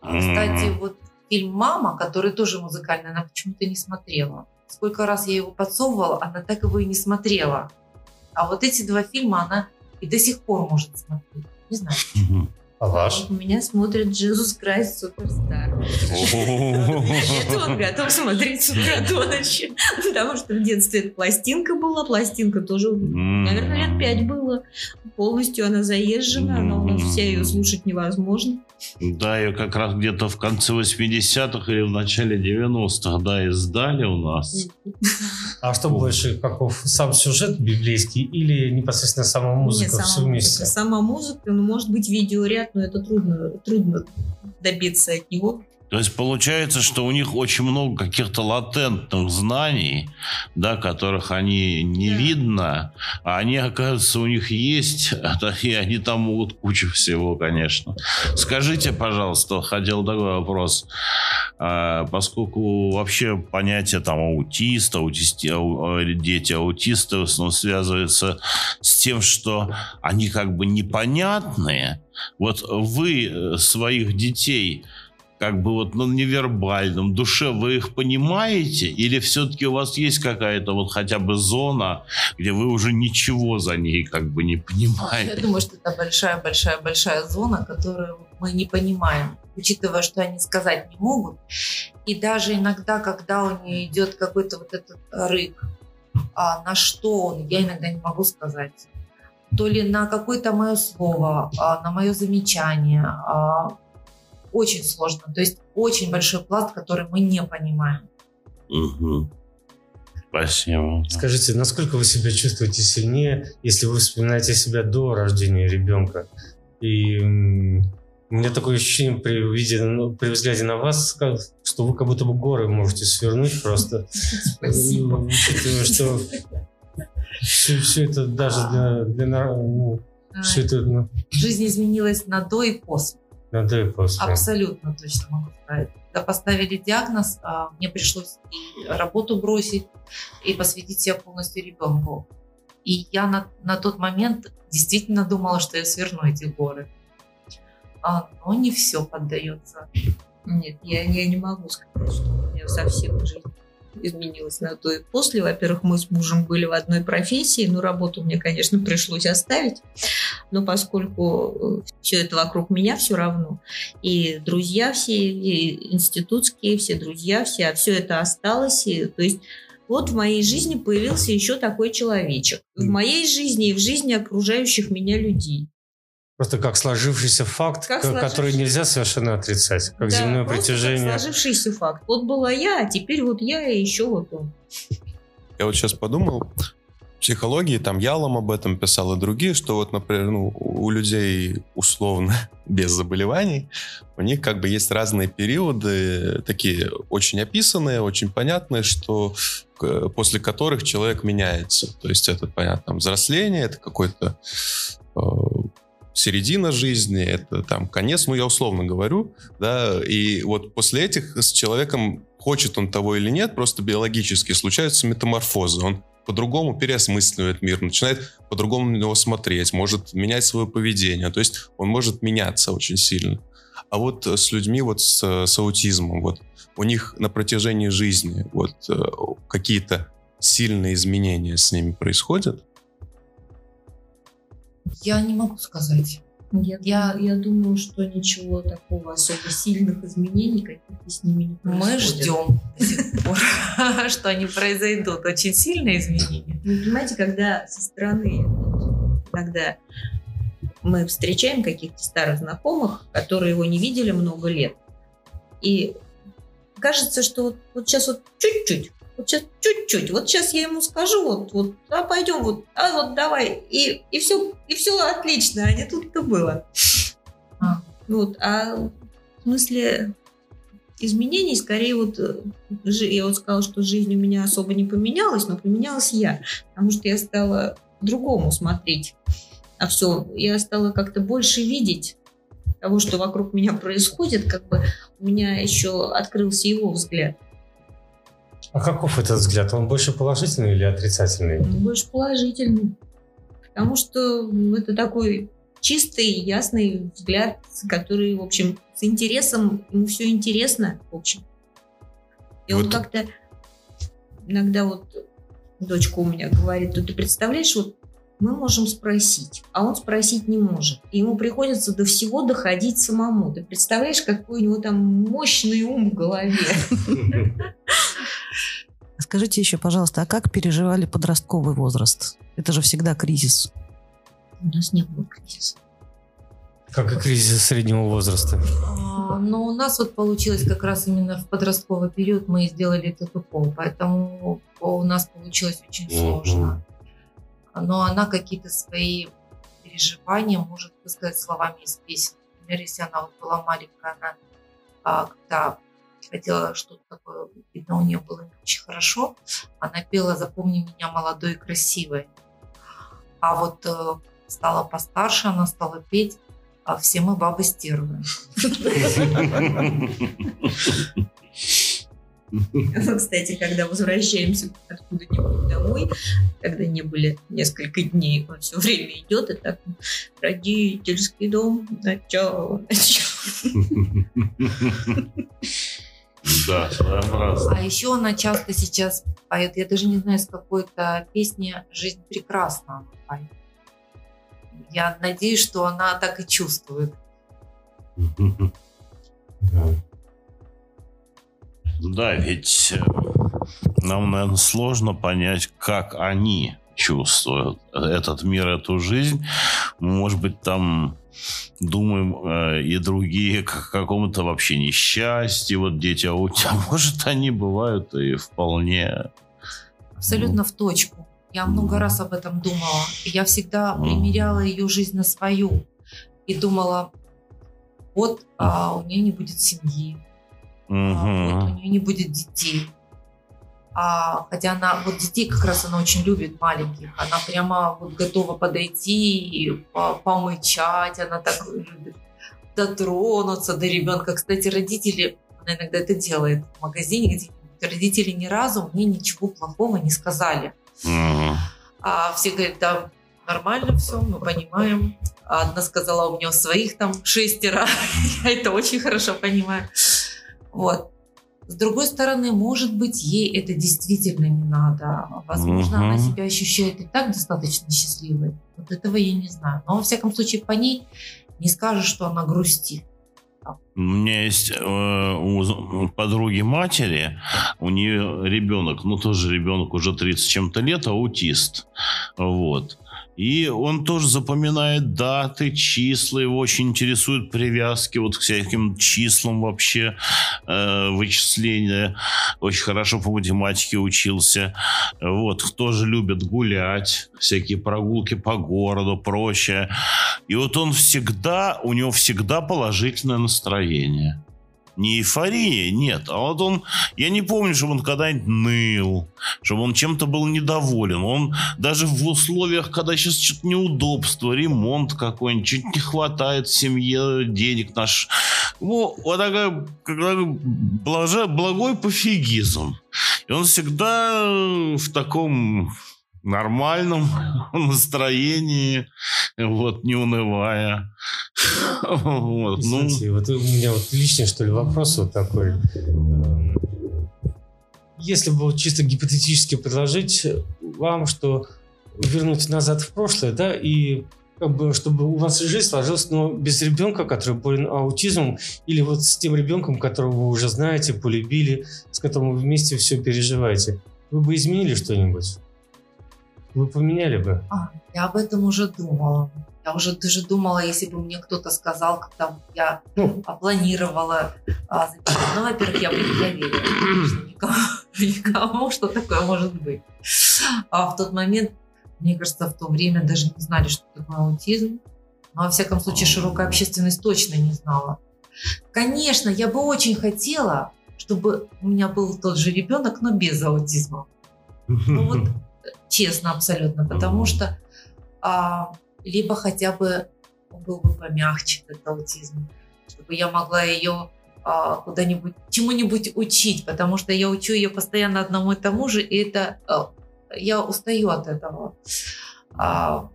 А, Кстати, вот фильм «Мама», который тоже музыкальный, она почему-то не смотрела. Сколько раз я его подсовывала, она так его и не смотрела. А вот эти два фильма она и до сих пор может смотреть. Не знаю. А ваш? У меня смотрит Джизус Крайст Суперстар. Он готов смотреть с утра до ночи. Потому что в детстве эта пластинка была. Пластинка тоже, наверное, лет пять было. Полностью она заезжена. Она у нас вся ее слушать невозможно. Да, ее как раз где-то в конце 80-х или в начале 90-х, да, издали у нас. А что больше, каков сам сюжет библейский или непосредственно сама музыка Нет, все сама вместе? музыка. Сама музыка, ну, может быть, видеоряд, но это трудно, трудно добиться от него. То есть получается, что у них очень много каких-то латентных знаний, да, которых они не Да. видно, а они, оказывается, у них есть, [LAUGHS] и они там могут кучу всего, конечно. Скажите, пожалуйста, хотел такой вопрос. А, Поскольку вообще понятие там аутиста, аутисти, ау- а, дети аутисты в основном связывается с тем, что они как бы непонятные. Вот вы э, своих детей как бы вот на невербальном душе вы их понимаете или все-таки у вас есть какая-то вот хотя бы зона, где вы уже ничего за ней как бы не Я понимаете? думаю, что это большая-большая-большая зона, которую мы не понимаем, учитывая, что они сказать не могут. И даже иногда, когда у нее идет какой-то вот этот рык, а на что он, я иногда не могу сказать. То ли на какое-то мое слово, а, на мое замечание. а, Очень сложно. То есть очень большой пласт, который мы не понимаем. Мгм. Спасибо. Скажите, насколько вы себя чувствуете сильнее, если вы вспоминаете себя до рождения ребенка? И у меня такое ощущение при, виде, ну, при взгляде на вас, что вы как будто бы горы можете свернуть просто. Спасибо. М, Учитывая, что все, это даже для, для ну, все это ну, Жизнь изменилась на до и после. На да после. Абсолютно точно могу сказать. Когда поставили диагноз, а, мне пришлось и работу бросить, и посвятить себя полностью ребенку. И я на, на тот момент действительно думала, что я сверну эти горы. А, но не все поддается. Нет, я, я не могу сказать, что у меня совсем жизнь изменилась на то и после. Во-первых, мы с мужем были в одной профессии, но работу мне, конечно, пришлось оставить. Но поскольку все это вокруг меня все равно, и друзья все, и институтские, все друзья, все, все это осталось. И, то есть вот в моей жизни появился еще такой человечек. В моей жизни и в жизни окружающих меня людей. Просто как сложившийся факт, Как ко- который сложившийся. нельзя совершенно отрицать, как Да, земное притяжение. Как сложившийся факт. Вот была я, а теперь вот я и еще вот он. Я вот сейчас подумал, в психологии, там Ялом об этом писал и другие, что вот, например, ну, у людей условно [LAUGHS] без заболеваний, у них как бы есть разные периоды, такие очень описанные, очень понятные, что после которых человек меняется. То есть это, понятно, там, взросление, это какой-то э, середина жизни, это там конец, ну я условно говорю, да, и вот после этих с человеком, хочет он того или нет, просто биологически случаются метаморфозы, он по-другому переосмысливает мир, начинает по-другому на него смотреть, может менять свое поведение, то есть он может меняться очень сильно. А вот с людьми вот с, с аутизмом, вот у них на протяжении жизни вот э, какие-то сильные изменения с ними происходят? Я не могу сказать. Я, я, я думаю, что ничего такого особо сильных изменений каких-то с ними не Мы происходит. ждем до сих пор, [LAUGHS] что они произойдут. Очень сильные изменения. Вы понимаете, когда со стороны иногда мы встречаем каких-то старых знакомых, которые его не видели много лет, и кажется, что вот, вот сейчас вот чуть-чуть, вот сейчас чуть-чуть, вот сейчас я ему скажу, вот, вот, а пойдем, вот, а вот давай, и, и все, и все отлично, а не тут-то было. А. Вот, а в смысле изменений, скорее вот, я вот сказала, что жизнь у меня особо не поменялась, но поменялась я, потому что я стала по-другому смотреть на все. Я стала как-то больше видеть того, что вокруг меня происходит, как бы у меня еще открылся его взгляд. А каков этот взгляд? Он больше положительный или отрицательный? Больше положительный. Потому что это такой чистый, ясный взгляд, который, в общем, с интересом, ему все интересно, в общем. И он Вот- как-то иногда вот дочка у меня говорит, ну ты представляешь, вот мы можем спросить, а он спросить не может. И ему приходится до всего доходить самому. Ты представляешь, какой у него там мощный ум в голове. [LAUGHS] Скажите еще, пожалуйста, а как переживали подростковый возраст? Это же всегда кризис. У нас не было кризиса. Как и кризис среднего возраста. А, Но у нас вот получилось как раз именно в подростковый период мы сделали этот укол, поэтому у нас получилось очень сложно. Но она какие-то свои переживания может высказать словами из песен. Например, если она вот была маленькая, она а, когда хотела что-то такое, видно, у нее было не очень хорошо, она пела «Запомни меня молодой и красивой». А вот э, стала постарше, она стала петь а все мы бабы стервы. Ну, Кстати, когда возвращаемся откуда-нибудь домой, когда не были несколько дней, он все время идет и так родительский дом, начало, начало. [LAUGHS] Да, своеобразно. А еще она часто сейчас поет, я даже не знаю, с какой-то песни «Жизнь прекрасна» поет. Я надеюсь, что она так и чувствует. [LAUGHS] Да, ведь э, нам, наверное, сложно понять, как они чувствуют этот мир, эту жизнь. Может быть, там думаем э, и другие к какому-то вообще несчастье, вот дети аутизма. [LAUGHS] Может, они бывают и вполне... Абсолютно в точку. Я много раз об этом думала. Я всегда примеряла ее жизнь на свою. И думала, вот а, у нее не будет семьи, а, вот у нее не будет детей. А, хотя она, вот детей как раз она очень любит маленьких. Она прямо вот готова подойти и по- помычать. Она так любит дотронуться до ребенка. Кстати, родители, она иногда это делает в магазине где-нибудь. Родители ни разу мне ничего плохого не сказали. А все говорят, да, нормально все, мы понимаем. А Одна сказала, у меня своих там шестеро. [LAUGHS] Я это очень хорошо понимаю. Вот. С другой стороны, может быть, ей это действительно не надо. Возможно, Мгм. она себя ощущает и так достаточно счастливой. Вот этого я не знаю. Но, во всяком случае, по ней не скажешь, что она грустит. У меня есть э, у подруги матери, у нее ребенок, ну тоже ребенок уже 30 с чем-то лет, аутист. Вот. И он тоже запоминает даты, числа, его очень интересуют привязки вот к всяким числам вообще, э, вычисления. Очень хорошо по математике учился. Вот. Тоже любит гулять, всякие прогулки по городу, прочее. И вот он всегда, у него всегда положительное настроение. Не эйфория, нет. А вот он, я не помню, чтобы он когда-нибудь ныл, чтобы он чем-то был недоволен. Он даже в условиях, когда сейчас что-то неудобство, ремонт какой-нибудь, чуть не хватает семье денег наш. Ну, вот такая, как блаже, благой пофигизм. И он всегда в таком нормальном [LAUGHS] настроении, вот, не унывая. Вот, ну, Кстати, вот у меня вот лишний, что ли, вопрос вот такой. Эм, если бы вот чисто гипотетически предложить вам, что вернуть назад в прошлое, да, и как бы, чтобы у вас жизнь сложилась, но без ребенка, который болен аутизмом, или вот с тем ребенком, которого вы уже знаете, полюбили, с которым вы вместе все переживаете, вы бы изменили что-нибудь? Вы поменяли бы? А, я об этом уже думала. Я уже даже думала, если бы мне кто-то сказал, когда я Ну. опланировала а, записать. Ну, во-первых, я бы не доверила конечно, никому, [LAUGHS] никому, что такое может быть. А в тот момент, мне кажется, в то время даже не знали, что такое аутизм. Но, во всяком случае, широкая общественность точно не знала. Конечно, я бы очень хотела, чтобы у меня был тот же ребенок, но без аутизма. Ну вот честно абсолютно, потому что а, либо хотя бы он был бы помягче, этот аутизм, чтобы я могла ее а, куда-нибудь, чему-нибудь учить, потому что я учу ее постоянно одному и тому же, и это а, я устаю от этого. А,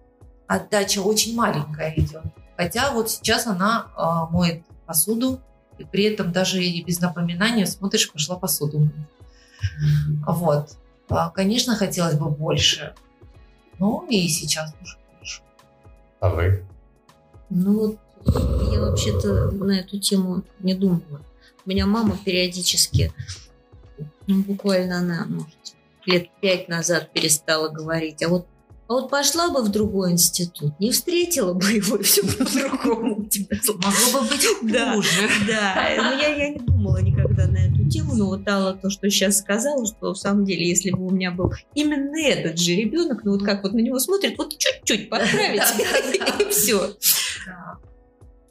отдача очень маленькая идет. Хотя вот сейчас она а, моет посуду, и при этом даже и без напоминания смотришь, пошла посуду. Вот. Конечно, хотелось бы больше. Ну и сейчас уже хорошо. А вы? Ну вот я вообще-то на эту тему не думала. У меня мама периодически, ну, буквально она, может, лет пять назад перестала говорить, а вот а вот пошла бы в другой институт, не встретила бы его, и все по-другому у тебя Могло бы быть Да. хуже. Да, ну я, я не думала никогда на эту тему, но вот Алла то, что сейчас сказала, что в самом деле, если бы у меня был именно этот же ребенок, ну вот как вот на него смотрит, вот чуть-чуть подправить, и все.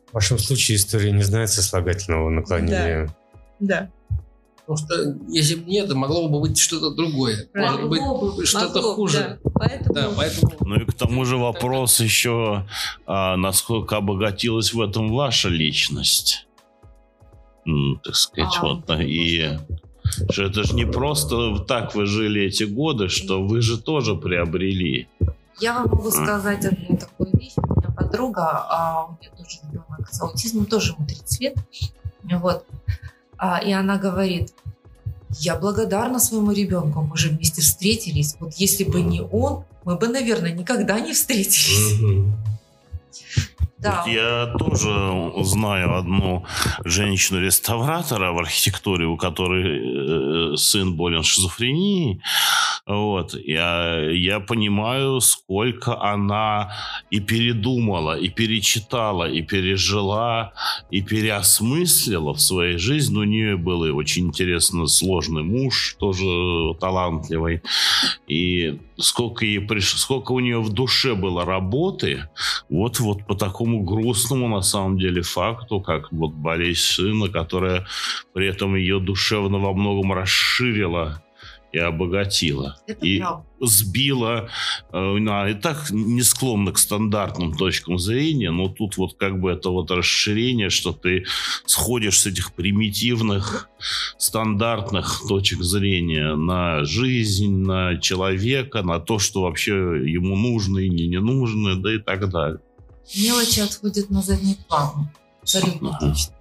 В вашем случае история не знает сослагательного наклонения. Да. Потому что если бы нет, могло бы быть что-то другое. Может быть, Могло что-то Могло, хуже. да. Поэтому, Да, поэтому... Ну и к тому же вопрос еще, а, насколько обогатилась в этом ваша личность. Так сказать, А, вот. И что это же не просто так вы жили эти годы, что вы же тоже приобрели. Я вам могу сказать одну такую вещь. У меня подруга, а у нее тоже ребенок с аутизмом, тоже ему 30 лет. Вот. А, и она говорит, я благодарна своему ребенку, мы же вместе встретились. Вот если бы не он, мы бы, наверное, никогда не встретились. Да. Я тоже знаю одну женщину-реставратора в архитектуре, у которой э, сын болен шизофренией. Вот. Я, я понимаю, сколько она и передумала, и перечитала, и пережила, и переосмыслила в своей жизни. У нее был очень интересно сложный муж, тоже талантливый. И сколько, ей приш... сколько у нее в душе было работы, вот, вот по такому грустному на самом деле факту, как вот болезнь сына, которая при этом ее душевно во многом расширила и обогатила. Это и правда. сбила, э, она и так не склонна к стандартным точкам зрения, но тут вот как бы это вот расширение, что ты сходишь с этих примитивных стандартных точек зрения на жизнь, на человека, на то, что вообще ему нужно и не, не нужно, да и так далее. Мелочи отходят на задний план. Абсолютно точно.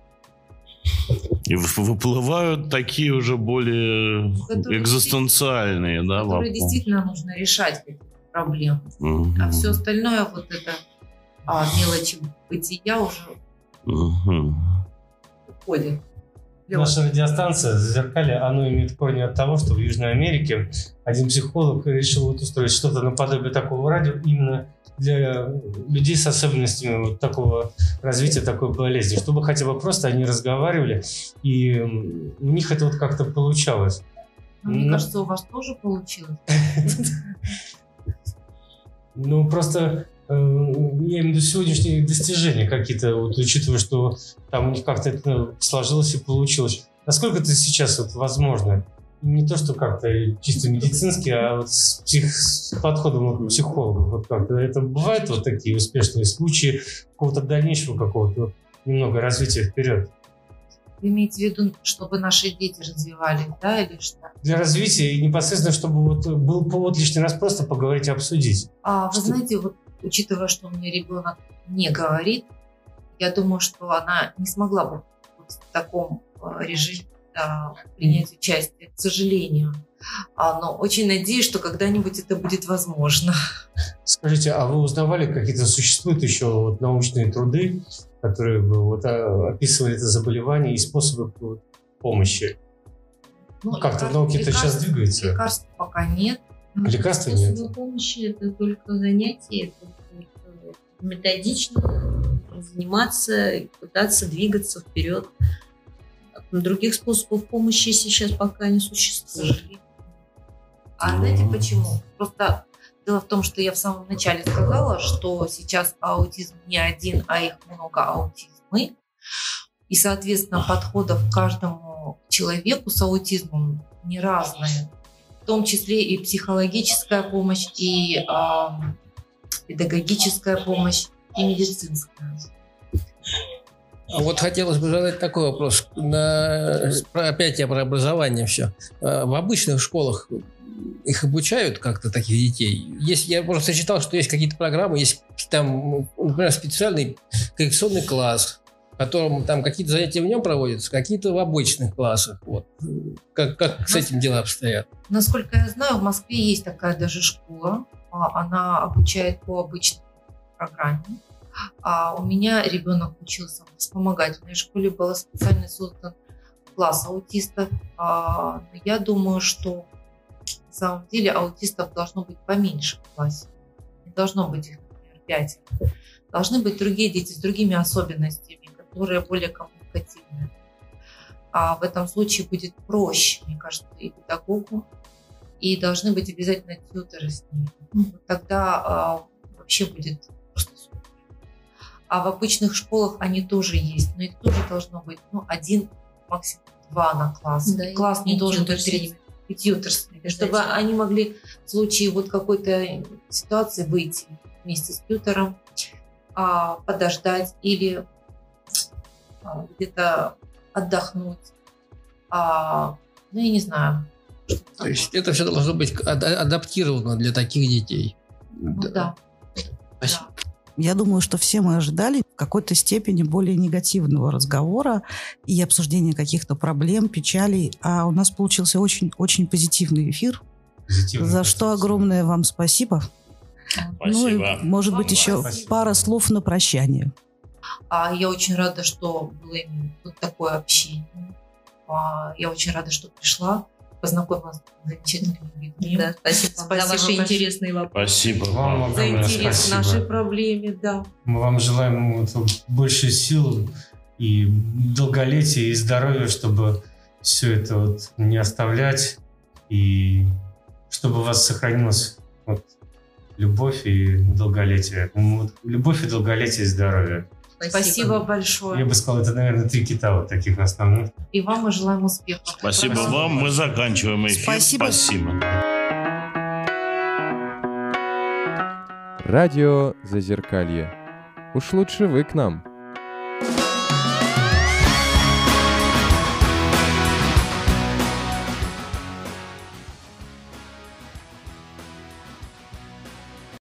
И выплывают такие уже более Которые экзистенциальные, да, Которые вопросы. действительно нужно решать проблемы. Мгм. А все остальное, вот это а, мелочи бытия уже Мгм. уходит. Наша радиостанция «Зазеркалье», оно имеет корни от того, что в Южной Америке один психолог решил вот устроить что-то наподобие такого радио именно для людей с особенностями вот такого развития такой болезни, чтобы хотя бы просто они разговаривали, и у них это вот как-то получалось. Ну, Мне кажется, у вас тоже получилось. [LAUGHS] Ну, просто я имею в виду сегодняшние достижения какие-то, вот, учитывая, что там у них как-то это сложилось и получилось. Насколько это сейчас вот возможно? Не то, что как-то чисто медицински, а вот с, псих- с подходом вот психолога. Вот как это бывают вот такие успешные случаи какого-то дальнейшего какого-то немного развития вперед. Вы имеете в виду, чтобы наши дети развивались, да, или что? Для развития и непосредственно, чтобы вот был повод лишний раз просто поговорить и обсудить. А вы Что- знаете, вот учитывая, что у меня ребенок не говорит, я думаю, что она не смогла бы вот в таком э, режиме да, принять участие, к сожалению. А, но очень надеюсь, что когда-нибудь это будет возможно. Скажите, а вы узнавали, какие-то существуют еще вот научные труды, которые бы вот а, описывали это заболевание и способы помощи? Ну, как-то в науке это сейчас двигается. Лекарств пока нет. Лекарства нет. Помощи это только занятие, это только методично заниматься, пытаться двигаться вперед. Других способов помощи сейчас пока не существует. А знаете почему? Просто дело в том, что я в самом начале сказала, что сейчас аутизм не один, а их много аутизмы. И, соответственно, подходов к каждому человеку с аутизмом не разные. В том числе и психологическая помощь, и э, педагогическая помощь, и медицинская. А вот хотелось бы задать такой вопрос. На, опять я про образование все. А в обычных школах их обучают как-то таких детей? Есть, я просто читал, что есть какие-то программы, есть там, например, специальный коррекционный класс, в котором там какие-то занятия в нем проводятся, какие-то в обычных классах. Вот. Как, как с этим дела обстоят? Насколько я знаю, в Москве есть такая даже школа. А, она обучает по обычной программе. А у меня ребенок учился в вспомогательной школе, был специально создан класс аутистов. А, я думаю, что на самом деле аутистов должно быть поменьше в классе. Не должно быть их, например, пять. Должны быть другие дети с другими особенностями, которые более коммуникативные. А в этом случае будет проще, мне кажется, и педагогу, и должны быть обязательно тьютеры с ними. Вот тогда а, вообще будет просто супер. А в обычных школах они тоже есть, но их тоже должно быть ну, один, максимум два на класс. Да, класс не должен быть 30 и тьютерс, чтобы они могли в случае вот какой-то ситуации выйти вместе с тьютером, а, подождать или где-то отдохнуть. А, ну, я не знаю. То есть это все должно быть ад- адаптировано для таких детей. Ну, да. Спасибо. Да. Я думаю, что все мы ожидали в какой-то степени более негативного разговора и обсуждения каких-то проблем, печалей. А у нас получился очень-очень позитивный эфир, Позитивно за что огромное вам спасибо. Ну и, Спасибо. может быть, Вам еще спасибо. пара слов на прощание. А я очень рада, что было вот такое общение. А, я очень рада, что пришла, познакомилась с замечательными людьми. Да, спасибо, вам за Спасибо ваши большое. интересные вопросы. Спасибо Вам. За огромное интерес к спасибо. нашей проблеме, да. Мы вам желаем вот больше сил и долголетия и здоровья, чтобы все это вот не оставлять и чтобы у вас сохранилась вот любовь и долголетие. Вот любовь и долголетие и здоровье. Спасибо, большое. Я бы сказал, это, наверное, три кита вот таких основных. И вам мы желаем успехов. Спасибо вам. Мы заканчиваем эфир. Спасибо. Спасибо. Радио Зазеркалье. Уж лучше вы к нам.